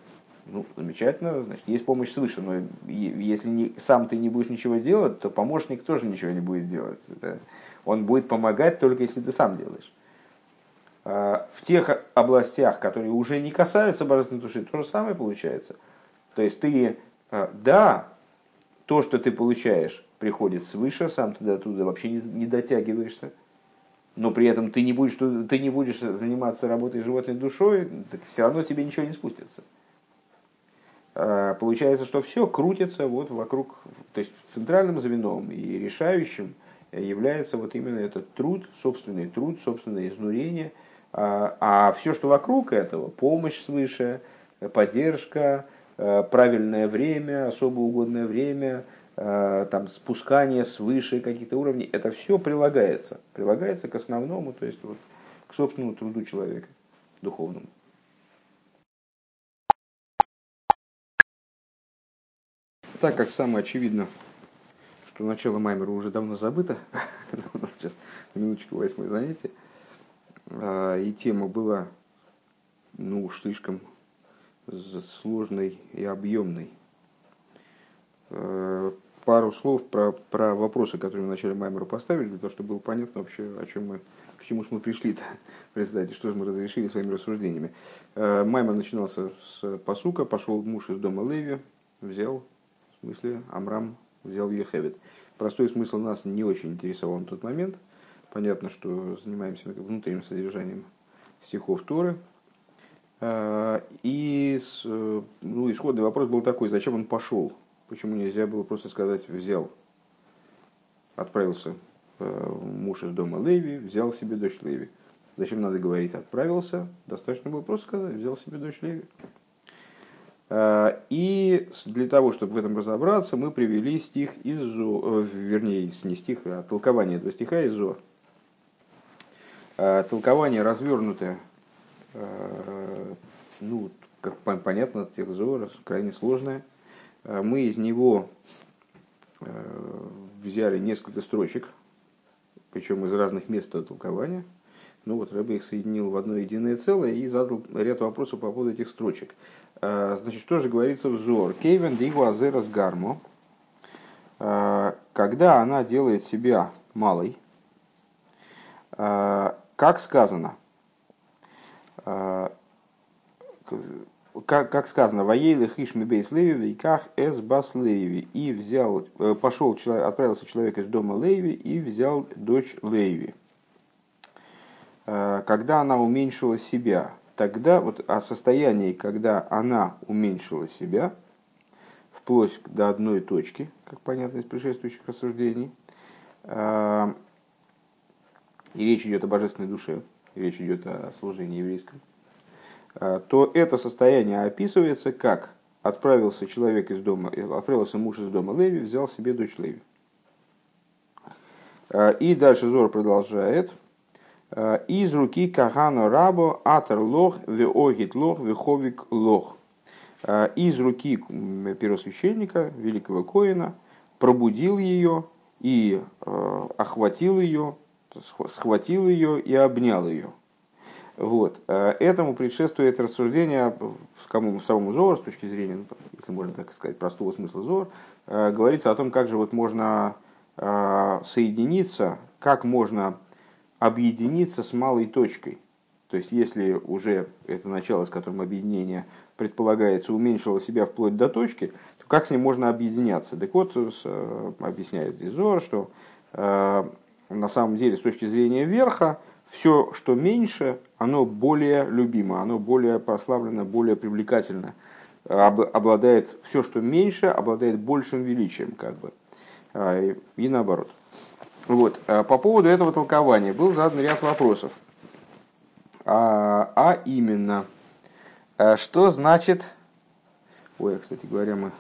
ну, замечательно, значит, есть помощь свыше, но если не, сам ты не будешь ничего делать, то помощник тоже ничего не будет делать. Это, он будет помогать только если ты сам делаешь. А, в тех областях, которые уже не касаются божественной души, то же самое получается. То есть ты, да, то, что ты получаешь, приходит свыше, сам ты до туда вообще не, не дотягиваешься, но при этом ты не, будешь, ты не будешь заниматься работой животной душой, так все равно тебе ничего не спустится. А, получается, что все крутится вот вокруг, то есть центральным звеном и решающим является вот именно этот труд, собственный труд, собственное изнурение, а, а все, что вокруг этого, помощь свыше, поддержка, а, правильное время, особо угодное время, там, спускание свыше каких-то уровней, это все прилагается, прилагается к основному, то есть вот, к собственному труду человека духовному. Так как самое очевидно, что начало Маймера уже давно забыто, у нас сейчас минуточку восьмое занятие, а, и тема была ну слишком сложной и объемной. А, пару слов про, про вопросы, которые мы в начале Маймера поставили, для того, чтобы было понятно вообще, о чем мы, к чему мы пришли-то в что же мы разрешили своими рассуждениями. А, Маймер начинался с посука, пошел муж из дома Леви, взял в смысле, Амрам взял Ехевит. Простой смысл нас не очень интересовал на тот момент. Понятно, что занимаемся внутренним содержанием стихов Торы. А, и ну, исходный вопрос был такой, зачем он пошел? Почему нельзя было просто сказать «взял»? Отправился э, муж из дома Леви, взял себе дочь Леви. Зачем надо говорить «отправился»? Достаточно было просто сказать «взял себе дочь Леви». Э, и для того, чтобы в этом разобраться, мы привели стих из Зо, э, вернее, не стих, а толкование этого стиха из Зо. Э, толкование развернутое, ну, как понятно, тех Зор, крайне сложное. Мы из него взяли несколько строчек, причем из разных мест толкования. Ну вот Рэбе их соединил в одно единое целое и задал ряд вопросов по поводу этих строчек. Э, значит, что же говорится в Зор? Кейвен дигу азерас гармо. Э, когда она делает себя малой, э, как сказано, как, как сказано, воейлы хишми бейс леви вейках эс бас леви. И взял, пошел, человек, отправился человек из дома Леви и взял дочь Леви. Когда она уменьшила себя, тогда вот о состоянии, когда она уменьшила себя, вплоть до одной точки, как понятно из предшествующих рассуждений, а, и речь идет о божественной душе, речь идет о служении еврейском, а, то это состояние описывается как отправился человек из дома, отправился муж из дома Леви, взял себе дочь Леви. А, и дальше Зор продолжает – Э, из руки Кахано Рабо Атер Лох Веогит Лох Веховик Лох. Э, из руки первосвященника, великого Коина, пробудил ее и э, охватил ее, схватил ее и обнял ее. Вот. Этому предшествует рассуждение в самому Зор, с точки зрения, ну, если можно так сказать, простого смысла Зор, говорится о том, как же вот можно соединиться, как можно объединиться с малой точкой. То есть, если уже это начало, с которым объединение предполагается, уменьшило себя вплоть до точки, то как с ним можно объединяться? Так вот, э, объясняет здесь Зор, что э, на самом деле с точки зрения верха, все, что меньше, оно более любимо, оно более прославлено, более привлекательно. обладает, все, что меньше, обладает большим величием, как бы. И наоборот. Вот. По поводу этого толкования был задан ряд вопросов. А, а именно, что значит... Ой, кстати говоря, мы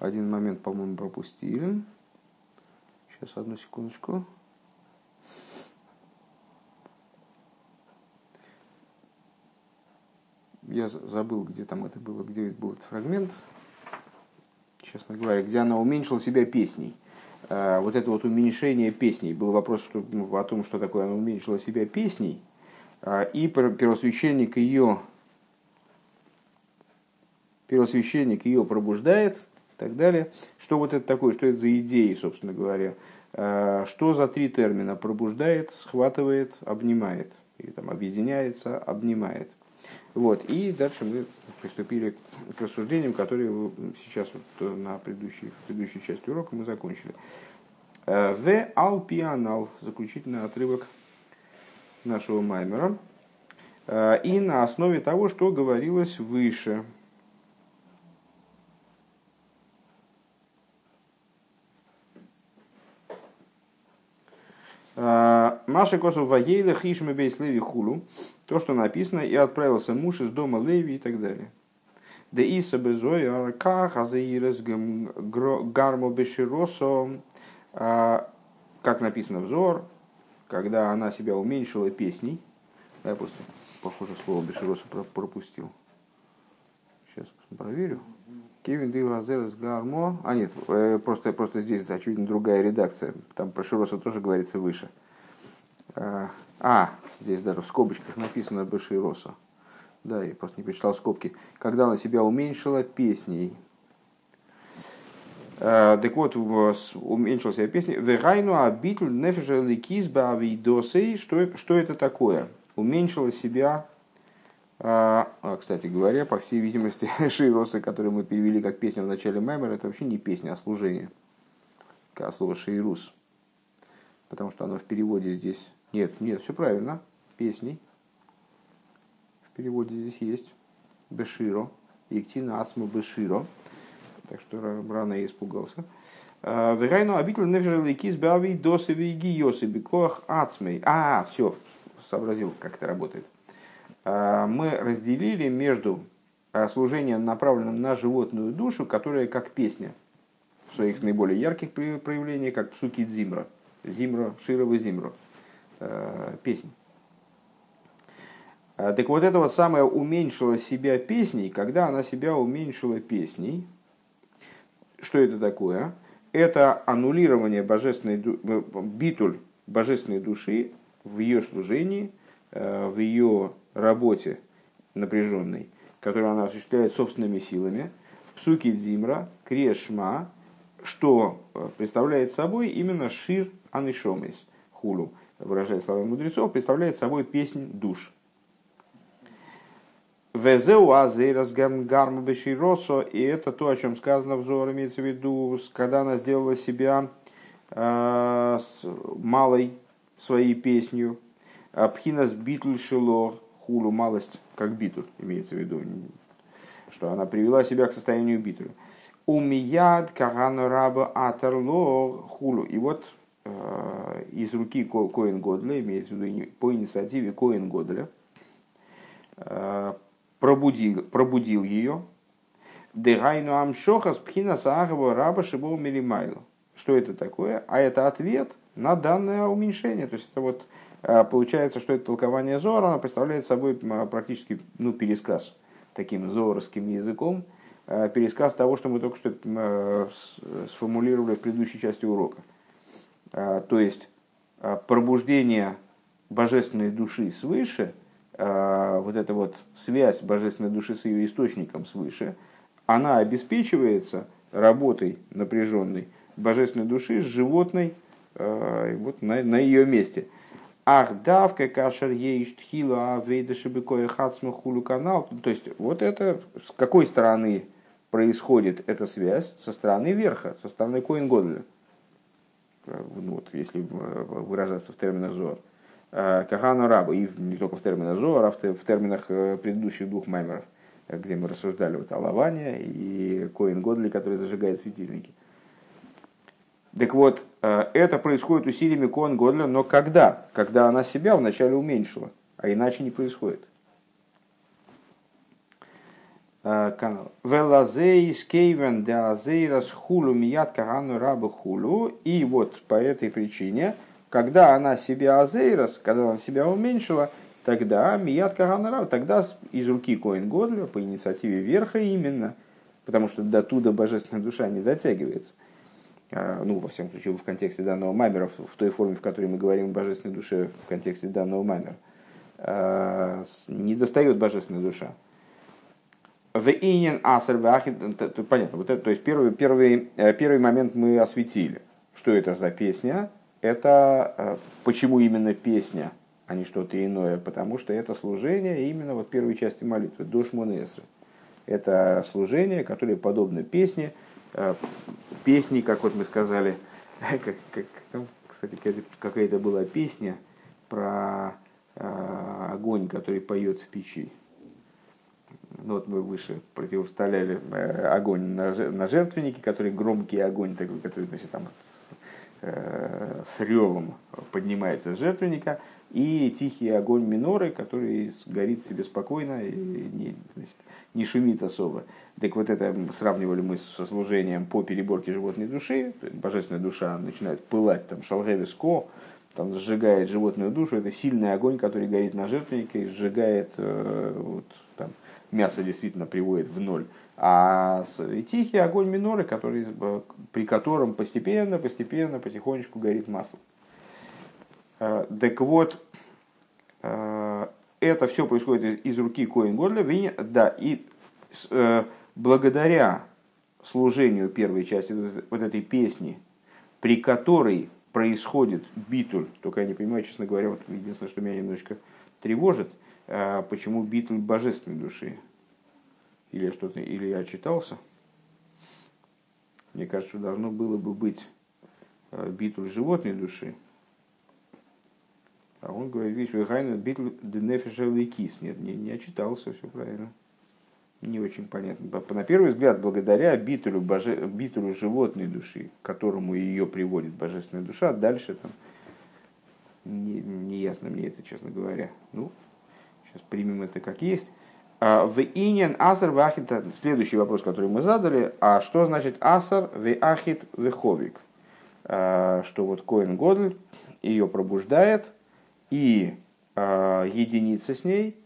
один момент, по-моему, пропустили. Сейчас, одну секундочку. Я забыл, где там это было, где был этот фрагмент, честно говоря, где она уменьшила себя песней. А, вот это вот уменьшение песней. Был вопрос что, ну, о том, что такое она уменьшила себя песней. А, и первосвященник ее первосвященник ее пробуждает – так далее. Что вот это такое, что это за идеи, собственно говоря? А, что за три термина? Пробуждает, схватывает, обнимает. Или там объединяется, обнимает. Вот. И дальше мы приступили к рассуждениям, которые сейчас вот на предыдущей, предыдущей части урока мы закончили. А, в алпианал, заключительный отрывок нашего маймера. А, и на основе того, что говорилось выше – А, Маша Косов Ваейла Хишма Бейс Леви Хулу, то, что написано, и отправился муж из дома Леви и так далее. Да Иса Безой Арках Азаирес Гармо Беширосо, а, как написано взор, когда она себя уменьшила песней. Я просто, похоже, слово Бешироса пропустил. Сейчас проверю. Кевин Дивазерс Гармо. А нет, э, просто, просто здесь очевидно другая редакция. Там про Широса тоже говорится выше. А, а, здесь даже в скобочках написано Башироса. Да, я просто не прочитал скобки. Когда она себя уменьшила песней. А, так вот, уменьшила себя песней. Верайну абитл нефежа ликиз бавидосей. Что, что это такое? Уменьшила себя а, а, кстати говоря, по всей видимости, шейросы, которые мы перевели как песню в начале Маймера, это вообще не песня, а служение. Как слово шейрус. Потому что оно в переводе здесь... Нет, нет, все правильно. Песней. В переводе здесь есть. Беширо. Иктина Ацму Беширо. Так что рано я испугался. А, Верайну обитель нефжелый кис бави досови гиосы бикоах ацмей. А, все, сообразил, как это работает. А, мы разделили между а, служением, направленным на животную душу, которая как песня в своих наиболее ярких проявлениях, как псуки Зимра, Зимра, Широва Зимра, а, песня. Так вот это вот самое уменьшила себя песней, когда она себя уменьшила песней, что это такое? Это аннулирование божественной, битуль божественной души в ее служении, в ее работе напряженной, которую она осуществляет собственными силами, псуки дзимра, крешма, что э, представляет собой именно шир анишомис, хулу, выражая слова мудрецов, представляет собой песнь душ. Везеу азейрас гарма беширосо, и это то, о чем сказано взор, имеется в виду, когда она сделала себя э, малой своей песнью, Пхинас битль шилор, хулу малость, как битуль, имеется в виду, что она привела себя к состоянию битуля. Умияд кагану раба атерло хулу. И вот э, из руки Коин Годля, имеется в виду по инициативе Коин Годля, э, пробудил, пробудил ее. Дегайну амшохас пхина саагова раба шибол милимайлу. Что это такое? А это ответ на данное уменьшение. То есть это вот получается, что это толкование Зора, оно представляет собой практически ну, пересказ таким зоровским языком, а, пересказ того, что мы только что сформулировали в предыдущей части урока. А, то есть пробуждение божественной души свыше, вот эта вот связь божественной души с ее источником свыше, она обеспечивается работой напряженной божественной души с животной вот на, на ее месте – Ах, давка кашер ейш тхила авейда шибикоя хацма хулу канал. То есть, вот это, с какой стороны происходит эта связь? Со стороны верха, со стороны Коин Годля. Ну, вот, если выражаться в терминах Зор. Кахану раба, и не только в терминах Зор, а в терминах предыдущих двух маймеров. где мы рассуждали вот о Лаване и Коин Годли, который зажигает светильники. Так вот, э, это происходит усилиями Коин Годля, но когда? Когда она себя вначале уменьшила, а иначе не происходит. Э, канал. Скейвен де азейрас хулу мият кагану. И вот по этой причине, когда она себя азейрас, когда она себя уменьшила, тогда мият кагану тогда из руки Коин Годля по инициативе верха именно, потому что до туда божественная душа не дотягивается, э, ну, во всяком случае, в контексте данного маймера, в той форме, в которой мы говорим о божественной душе в контексте данного маймера, э, не достает божественная душа. В инин асер понятно, вот это, то есть первый, первый, э, первый момент мы осветили. Что это за песня? Это э, почему именно песня, а не что-то иное? Потому что это служение именно вот первой части молитвы, душ Монесры. Это служение, которое подобно песне, песни, как вот мы сказали, как, как, кстати, какая-то была песня про огонь, который поет в печи. Ну вот мы выше противопоставляли э, огонь на, на жертвеннике, который громкий огонь, такой, который значит, там, с, э, с ревом поднимается с жертвенника, и тихий огонь миноры, который горит себе спокойно и не, не шумит особо. Так вот это сравнивали мы со служением по переборке животной души, божественная душа начинает пылать, там, шалгевиско, там сжигает животную душу, это сильный огонь, который горит на жертвеннике и сжигает э, вот, там, мясо действительно приводит в ноль, а тихий огонь миноры, который, при котором постепенно, постепенно, потихонечку горит масло. Э, так вот, э, это все происходит из руки Коин Годля, да, и э, благодаря служению первой части вот этой песни, при которой происходит битуль, только я не понимаю, честно говоря, вот единственное, что меня немножечко тревожит – почему битуль божественной души? Или что-то, или я читался? Мне кажется, должно было бы быть битуль животной души. А он говорит, видишь, Вихайна битуль денефиша лейкис. Нет, не, не очитался, все правильно. Не очень понятно. На первый взгляд, благодаря битулю, боже, битулю животной души, которому ее приводит божественная душа, дальше там не, не ясно мне это, честно говоря. Ну, Сейчас примем это как есть. А, в инин асар вахит, следующий вопрос, который мы задали, а что значит асар в ахит веховик? А, что вот Коин Годль ее пробуждает и а, единица с ней,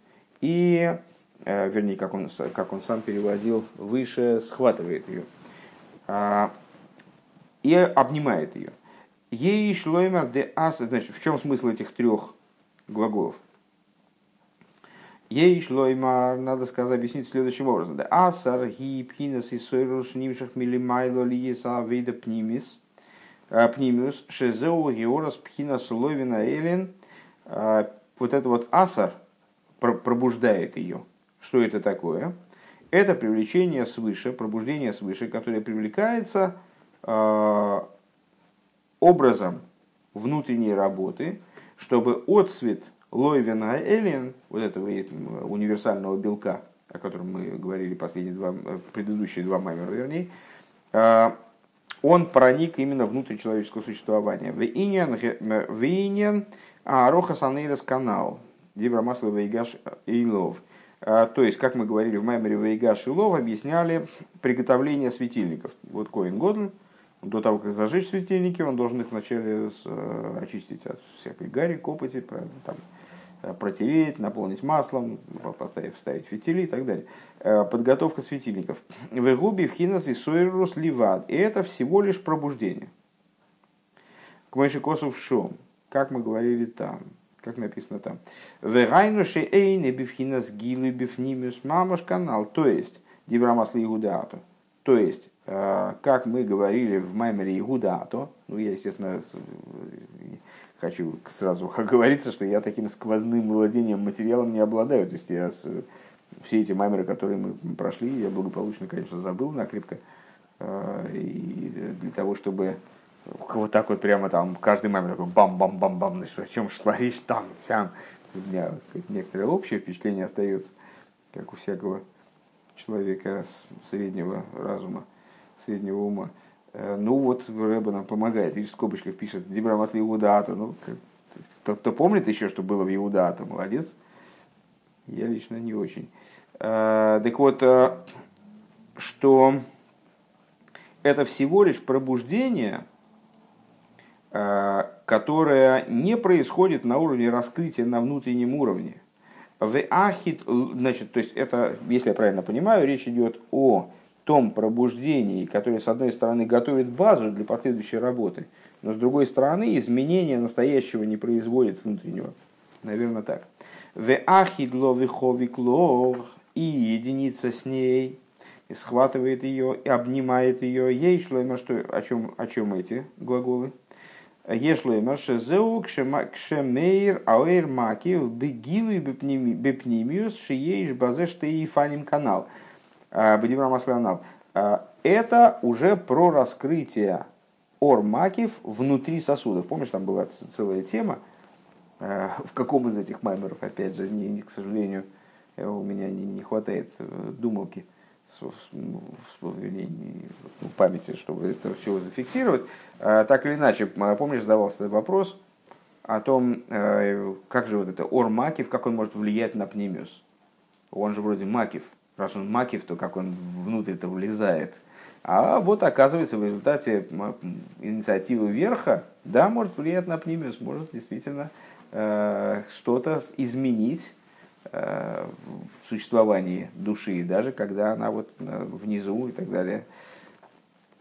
и, вернее, как он, как он сам переводил, выше схватывает ее и обнимает ее. Ей шлоймер де ас, значит, в чем смысл этих трех глаголов? Ей шлоймар, надо сказать, объяснить следующим образом. Да асар ги пхинас и сойруш нимшах милимайло лиеса вейда пнимис. А, пнимиус шезеу георас пхинас ловина элен. А, вот это вот асар пробуждает ее. Что это такое? Это привлечение свыше, пробуждение свыше, которое привлекается э, образом внутренней работы, чтобы отцвет Лойвена Эллин, вот этого универсального белка, о котором мы говорили последние два, предыдущие два маймера, вернее, а, он проник именно внутрь человеческого существования. Вейнен Ароха Санейрес канал, Дивра Масла Вейгаш Илов. А, то есть, как мы говорили в Маймере Вейгаш Илов, объясняли приготовление светильников. Вот Коин Годл, до того, как зажечь светильники, он должен их вначале э, очистить от всякой гари, копоти, там, Э, протереть, наполнить маслом, поставить, вставить фитили и так далее. Э, подготовка светильников. В губи в хинас и сойрус ливад. И это всего лишь пробуждение. К мыши косов шум. Как мы говорили там. Как написано там. Вегайнуши эйне бифхинас гилу бифнимиус мамаш канал. То есть, дибрамасли игудаату. То есть, э, как мы говорили в Маймере Игудаато, ну, я, естественно, хочу сразу оговориться, что я таким сквозным владением материалом не обладаю. То есть я все эти маймеры, которые мы прошли, я благополучно, конечно, забыл накрепко. А, и для того, чтобы вот так вот прямо там каждый маймер такой бам-бам-бам-бам, значит, о чем шла речь, там, сям. У меня некоторое общее впечатление остается, как у всякого человека среднего разума, среднего ума. Ну вот Рэба нам помогает, и в скобочках пишет Дибра Масли Иудата. Ну, кто, кто помнит еще, что было в Иудата, молодец. Я лично не очень. Так вот, что это всего лишь пробуждение, которое не происходит на уровне раскрытия на внутреннем уровне. В ахит, значит, то есть это, если я правильно понимаю, речь идет о том пробуждении, которое, с одной стороны, готовит базу для последующей работы, но с другой стороны, изменения настоящего не производит внутреннего. Наверное, так. В ахид ловиховик лов и единица с ней, и схватывает ее и обнимает ее. Ей шло что, о чем, о чем эти глаголы? Ешлоймер шезеу кшемейр ауэр макив бегилу бепнимиус шиеиш базе штеифаним канал. Бадиврам Асланал. Это уже про раскрытие ормакив внутри сосудов. Помнишь, там была целая тема, в каком из этих маймеров, опять же, не, к сожалению, у меня не, не хватает э, думалки в памяти, чтобы это все зафиксировать. А, так или иначе, помнишь, задавался вопрос о том, э, как же вот это ор макив, как он может влиять на пнемиус. Он же вроде макив. Раз он макив, то как он внутрь-то влезает. А вот оказывается в результате инициативы верха, да, может влиять на пнемиус, может действительно э, что-то изменить в существовании души, даже когда она вот э, внизу и так далее.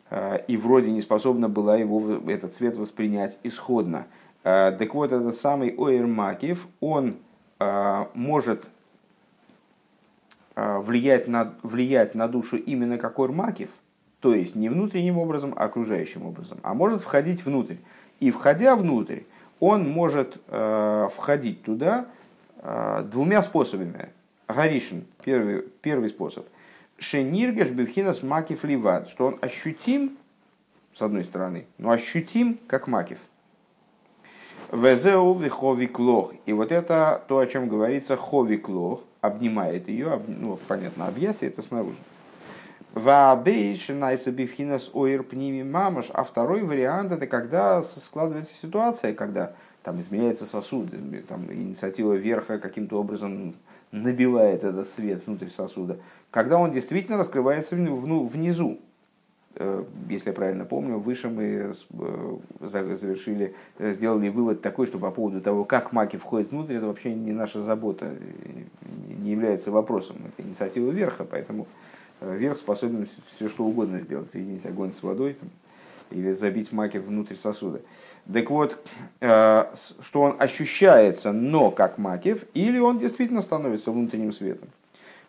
Э, и вроде не способна была его, этот цвет воспринять исходно. Так вот, этот самый Оэр Макив, он может влиять на, влиять на душу именно как Оэр Макив, то есть не внутренним образом, а окружающим образом, а может входить внутрь. И входя внутрь, он может входить туда, двумя способами. Гаришин, первый, первый способ. Шениргаш бифхинас макив ливад, что он ощутим, с одной стороны, но ощутим, как макив. Везеу виховик лох. И вот это то, о чем говорится, ховик лох, обнимает ее, об, ну, понятно, объятие это снаружи. Ваабейш найса бифхинас оир пними мамаш. А второй вариант это когда складывается ситуация, когда там изменяется сосуд, там инициатива верха каким-то образом набивает этот свет внутрь сосуда, когда он действительно раскрывается внизу. Э, если я правильно помню, выше мы э, завершили, э, сделали вывод такой, что по поводу того, как маки входят внутрь, это вообще не наша забота, не является вопросом. Это инициатива верха, поэтому верх способен все что угодно сделать, соединить огонь с водой там, или забить маки внутрь сосуда. Так вот, э, что он ощущается, но как макив, или он действительно становится внутренним светом.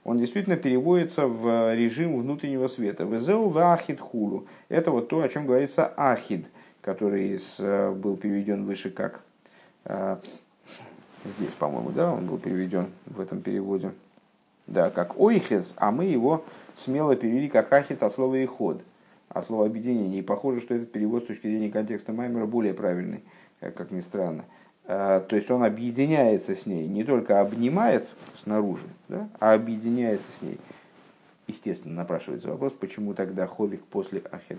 Он действительно переводится в режим внутреннего света. Везеу ахид хулу. Это вот то, о чем говорится ахид, который э, был переведен выше как э, здесь, по-моему, да, он был переведен в этом переводе. Да, как ойхез, а мы его смело перевели как ахид от слова иход а слово объединение. И похоже, что этот перевод с точки зрения контекста Маймера более правильный, э, как ни странно. Э, то есть он объединяется с ней, не только обнимает снаружи, да, а объединяется с ней. Естественно, напрашивается вопрос, почему тогда ховик после ахет.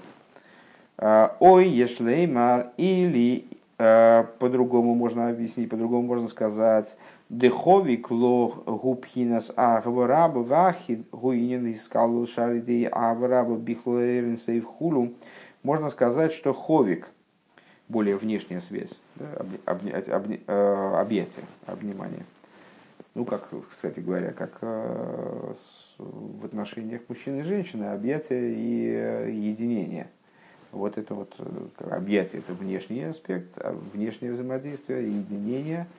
Э, ой, ешлеймар, или по-другому можно объяснить, по-другому можно сказать, Деховик лох губхинас агвараба вахид гуинин искалу шаридей авраба бихлоэрин сейвхулу. Можно сказать, что ховик, более внешняя связь, да, обнять, обня, э, объятие, обнимание. Ну, как, кстати говоря, как э, в отношениях мужчины и женщины, объятие и э, единение. Вот это вот объятие, это внешний аспект, а внешнее взаимодействие, единение –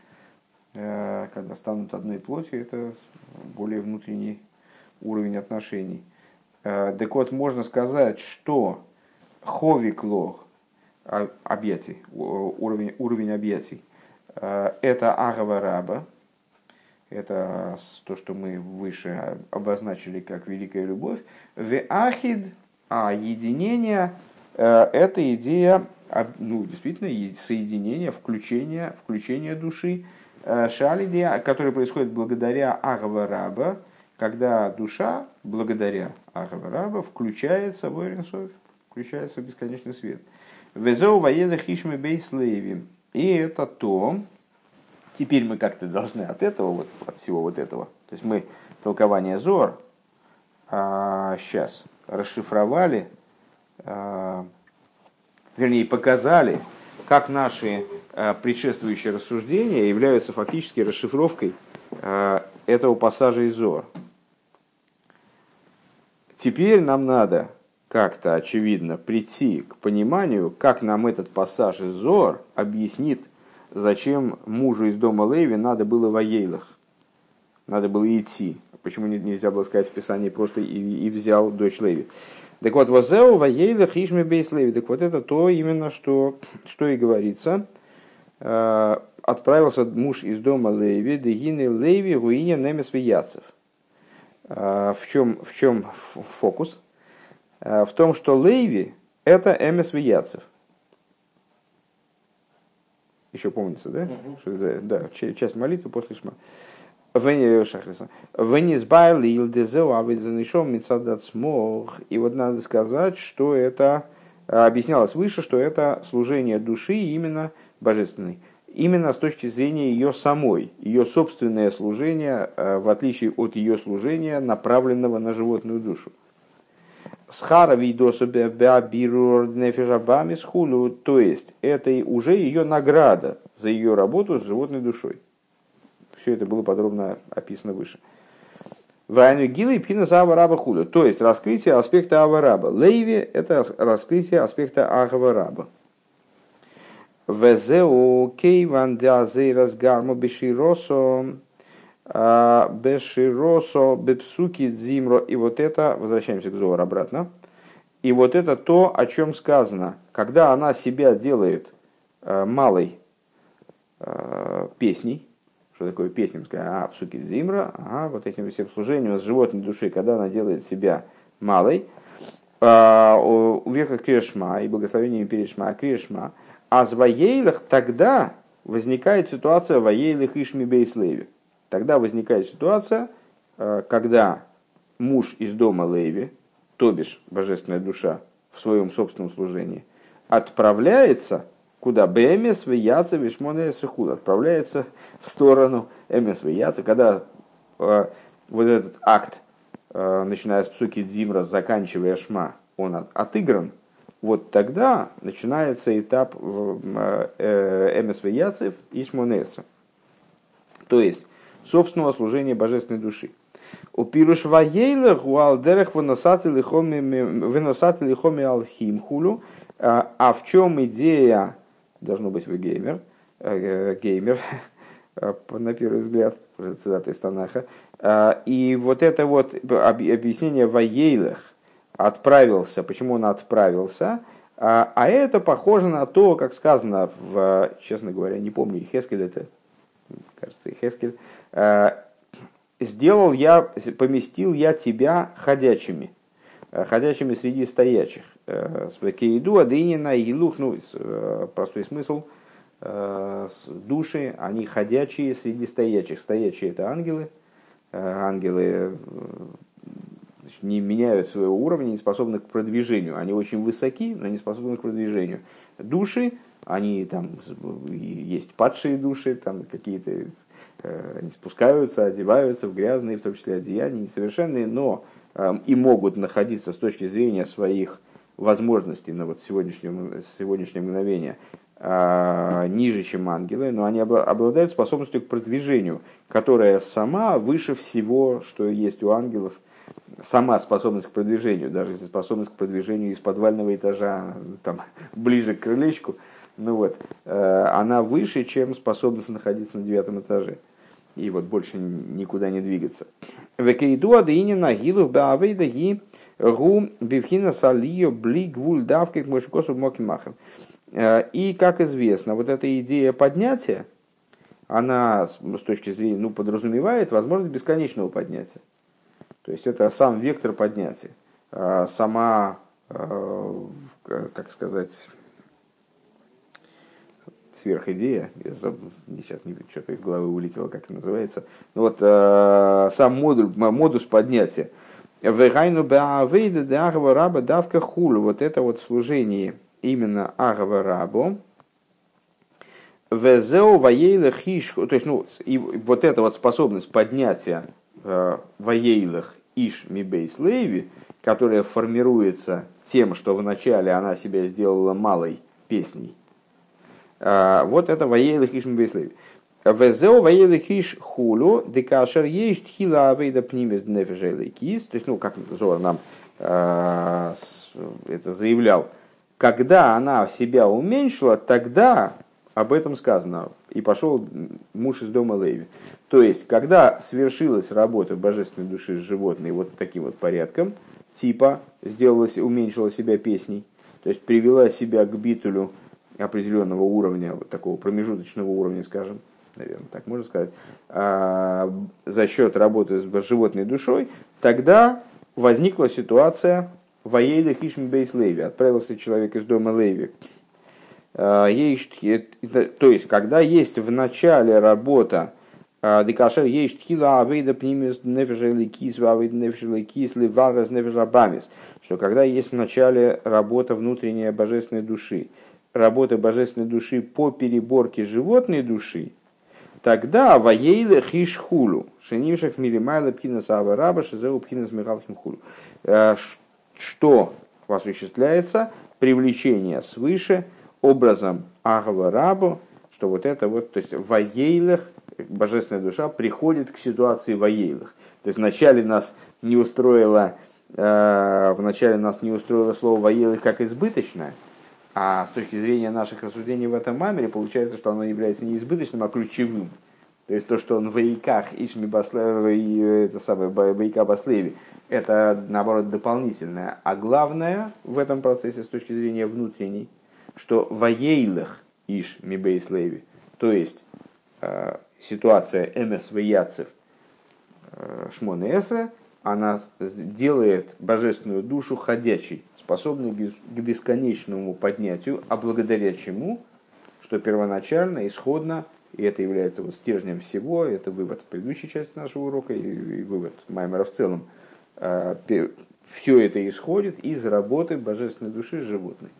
когда станут одной плотью, это более внутренний уровень отношений. Э, так вот, можно сказать, что ховик лох, а, объятий, уровень, уровень объятий, э, это агава раба, это то, что мы выше обозначили как великая любовь. В ахид, а единение, это идея, ну, действительно, соединения, включения, включения души, Э, Шалиди, который происходит благодаря Агава Раба, когда душа, благодаря Ахавараба, включается в Эринсов, включается в бесконечный свет. Везеу воеда хишми бейслейви. И это то, теперь мы как-то должны от этого, вот, от всего вот этого, то есть мы толкование Зор а, сейчас расшифровали, а, вернее показали, как наши а, предшествующие рассуждения являются фактически расшифровкой а, этого пассажа из Зор. Теперь нам надо как-то, очевидно, прийти к пониманию, как нам этот пассаж из Зор объяснит, зачем мужу из дома Леви надо было в Аейлах, надо было идти. Почему нельзя было сказать в Писании просто и, и взял дочь Леви. Так вот, возеу ваейлах ишми бейс Леви. Так вот это то именно, что, что и говорится. Э, отправился муж из дома Леви, дегины Леви, гуиня немес вияцев. Э, в чем, в чем фокус? Э, в том, что Леви – это Эмес Вияцев. Еще помнится, да? Угу. Да, часть молитвы после шма. Смог. И вот надо сказать, что это объяснялось выше, что это служение души именно божественной. Именно с точки зрения ее самой, ее собственное служение, э, в отличие от ее служения, направленного на животную душу. Схара видосу нефижабами схулю, то есть это уже ее награда за ее работу с животной душой. Все это было подробно описано выше. Вайну гилы и пина за авараба хулю, то есть раскрытие аспекта авараба. Лейви – это раскрытие аспекта авараба. Везеу кейван дазейрас гарму беширосо Беширосо, Бепсуки, Дзимро. И вот это, возвращаемся к Зор обратно. И вот это то, о чем сказано. Когда она себя делает а, малой а, песней, что такое песня, а, псуки Дзимра, ага, вот этим всем служением с животной души, когда она делает себя малой, у верха Кришма и благословениями перед Шма, Кришма, а с Ваейлах тогда возникает ситуация Ваейлах Ишми Бейслеви Тогда возникает ситуация, э, когда муж из дома Леви, то бишь божественная душа в своем собственном служении, отправляется куда? Бемес вияца вишмоне сухуд. Отправляется в сторону эмес вияца, когда э, вот этот акт, э, начиная с псуки Дзимра, заканчивая шма, он от, отыгран, вот тогда начинается этап э, э, эмес вияцев и шмонеса. То есть, собственного служения божественной души. У пируш ваейла гуалдерех выносати лихоми алхимхулю. А, а в чем идея, должно быть вы геймер, э, геймер, на первый взгляд, цитата из Танаха, а, и вот это вот объяснение ваейлах, отправился, почему он отправился, а, а это похоже на то, как сказано в, честно говоря, не помню, Хескель это, кажется, Хескель, Э, сделал я, поместил я тебя ходячими, э, ходячими среди стоячих. Э, Кейду, Адынина, Илух, ну, простой смысл, души, они ходячие среди стоячих. Стоячие это ангелы, ангелы не меняют своего уровня, не способны к продвижению. Они очень высоки, но не способны к продвижению. Души, они там есть падшие души, там какие-то Э, они спускаются, одеваются в грязные, в том числе одеяния, несовершенные, но эм, и могут находиться с точки зрения своих возможностей на вот сегодняшнее, сегодняшнее мгновение а, ниже, чем ангелы, но они обладают способностью к продвижению, которая сама выше всего, что есть у ангелов, сама способность к продвижению, даже способность к продвижению из подвального этажа там, ближе к крылечку, ну вот, э, она выше, чем способность находиться на девятом этаже и вот больше никуда не двигаться. Векейду адыини нагилу баавейда ги гу бивхина салио блик вуль давки к мошкосу моки махам. Э, и, как известно, вот эта идея поднятия, она с точки зрения, ну, подразумевает возможность бесконечного поднятия. То есть это сам вектор поднятия, э, сама, э, как сказать, сверхидея, я сейчас что-то из головы улетело, как это называется. Ну вот э, сам модуль, модус поднятия. Вегайну беавейда де агава раба давка хулю. Вот это вот служение именно агава рабу. Везеу ваейлах иш, то есть, ну, и вот эта вот способность поднятия э, ваейлах иш мибейс лейви, которая формируется тем, что вначале она себя сделала малой песней. Э, вот это ваейлах иш мибейс лейви. Везеу ваейлах иш хулю, декашер есть хила авейда пнимес кис, то есть, ну, как Зор нам с- это заявлял, когда она себя уменьшила, тогда об этом сказано. И пошел муж из дома Леви. То есть, когда свершилась работа божественной души с животной вот таким вот порядком, типа сделала, уменьшила себя песней, то есть привела себя к битулю определенного уровня, вот такого промежуточного уровня, скажем, наверное, так можно сказать, а, за счет работы с животной душой, тогда возникла ситуация Ваейда Хишми Бейс Леви. Отправился человек из дома Леви. Это- То есть, когда есть в начале работа а, Декашер есть хила авейда пнимис нефешели кис, авейда нефешели кис, ливарас нефеша бамис. Что когда есть в начале работа внутренняя божественной души, работа божественной души по переборке животной души, тогда ваейле хишхулу, шенимшах милимайла пхинас авараба, шизеу пхинас михалхим хулу. Э, Что осуществляется? Привлечение свыше образом агава рабу, что вот это вот, то есть в ваейлах, божественная душа приходит к ситуации ваейлах. То есть вначале нас не устроило, э, вначале нас не устроило слово ваейлах как избыточное, а с точки зрения наших рассуждений в этом мамере, получается, что оно является не избыточным, а ключевым. То есть то, что он в Ваиках, Ишми Баслева и это самое Ваика Баслеви, это наоборот дополнительное. А главное в этом процессе с точки зрения внутренней, что Ваейлах Иш Мибейс Леви, то есть э, ситуация МС Ваяцев Шмон Эсра, она делает божественную душу ходячей, способной к бесконечному поднятию, а благодаря чему, что первоначально, исходно, и это является вот стержнем всего, это вывод предыдущей части нашего урока и, вывод Маймера в целом, все это исходит из работы божественной души животной.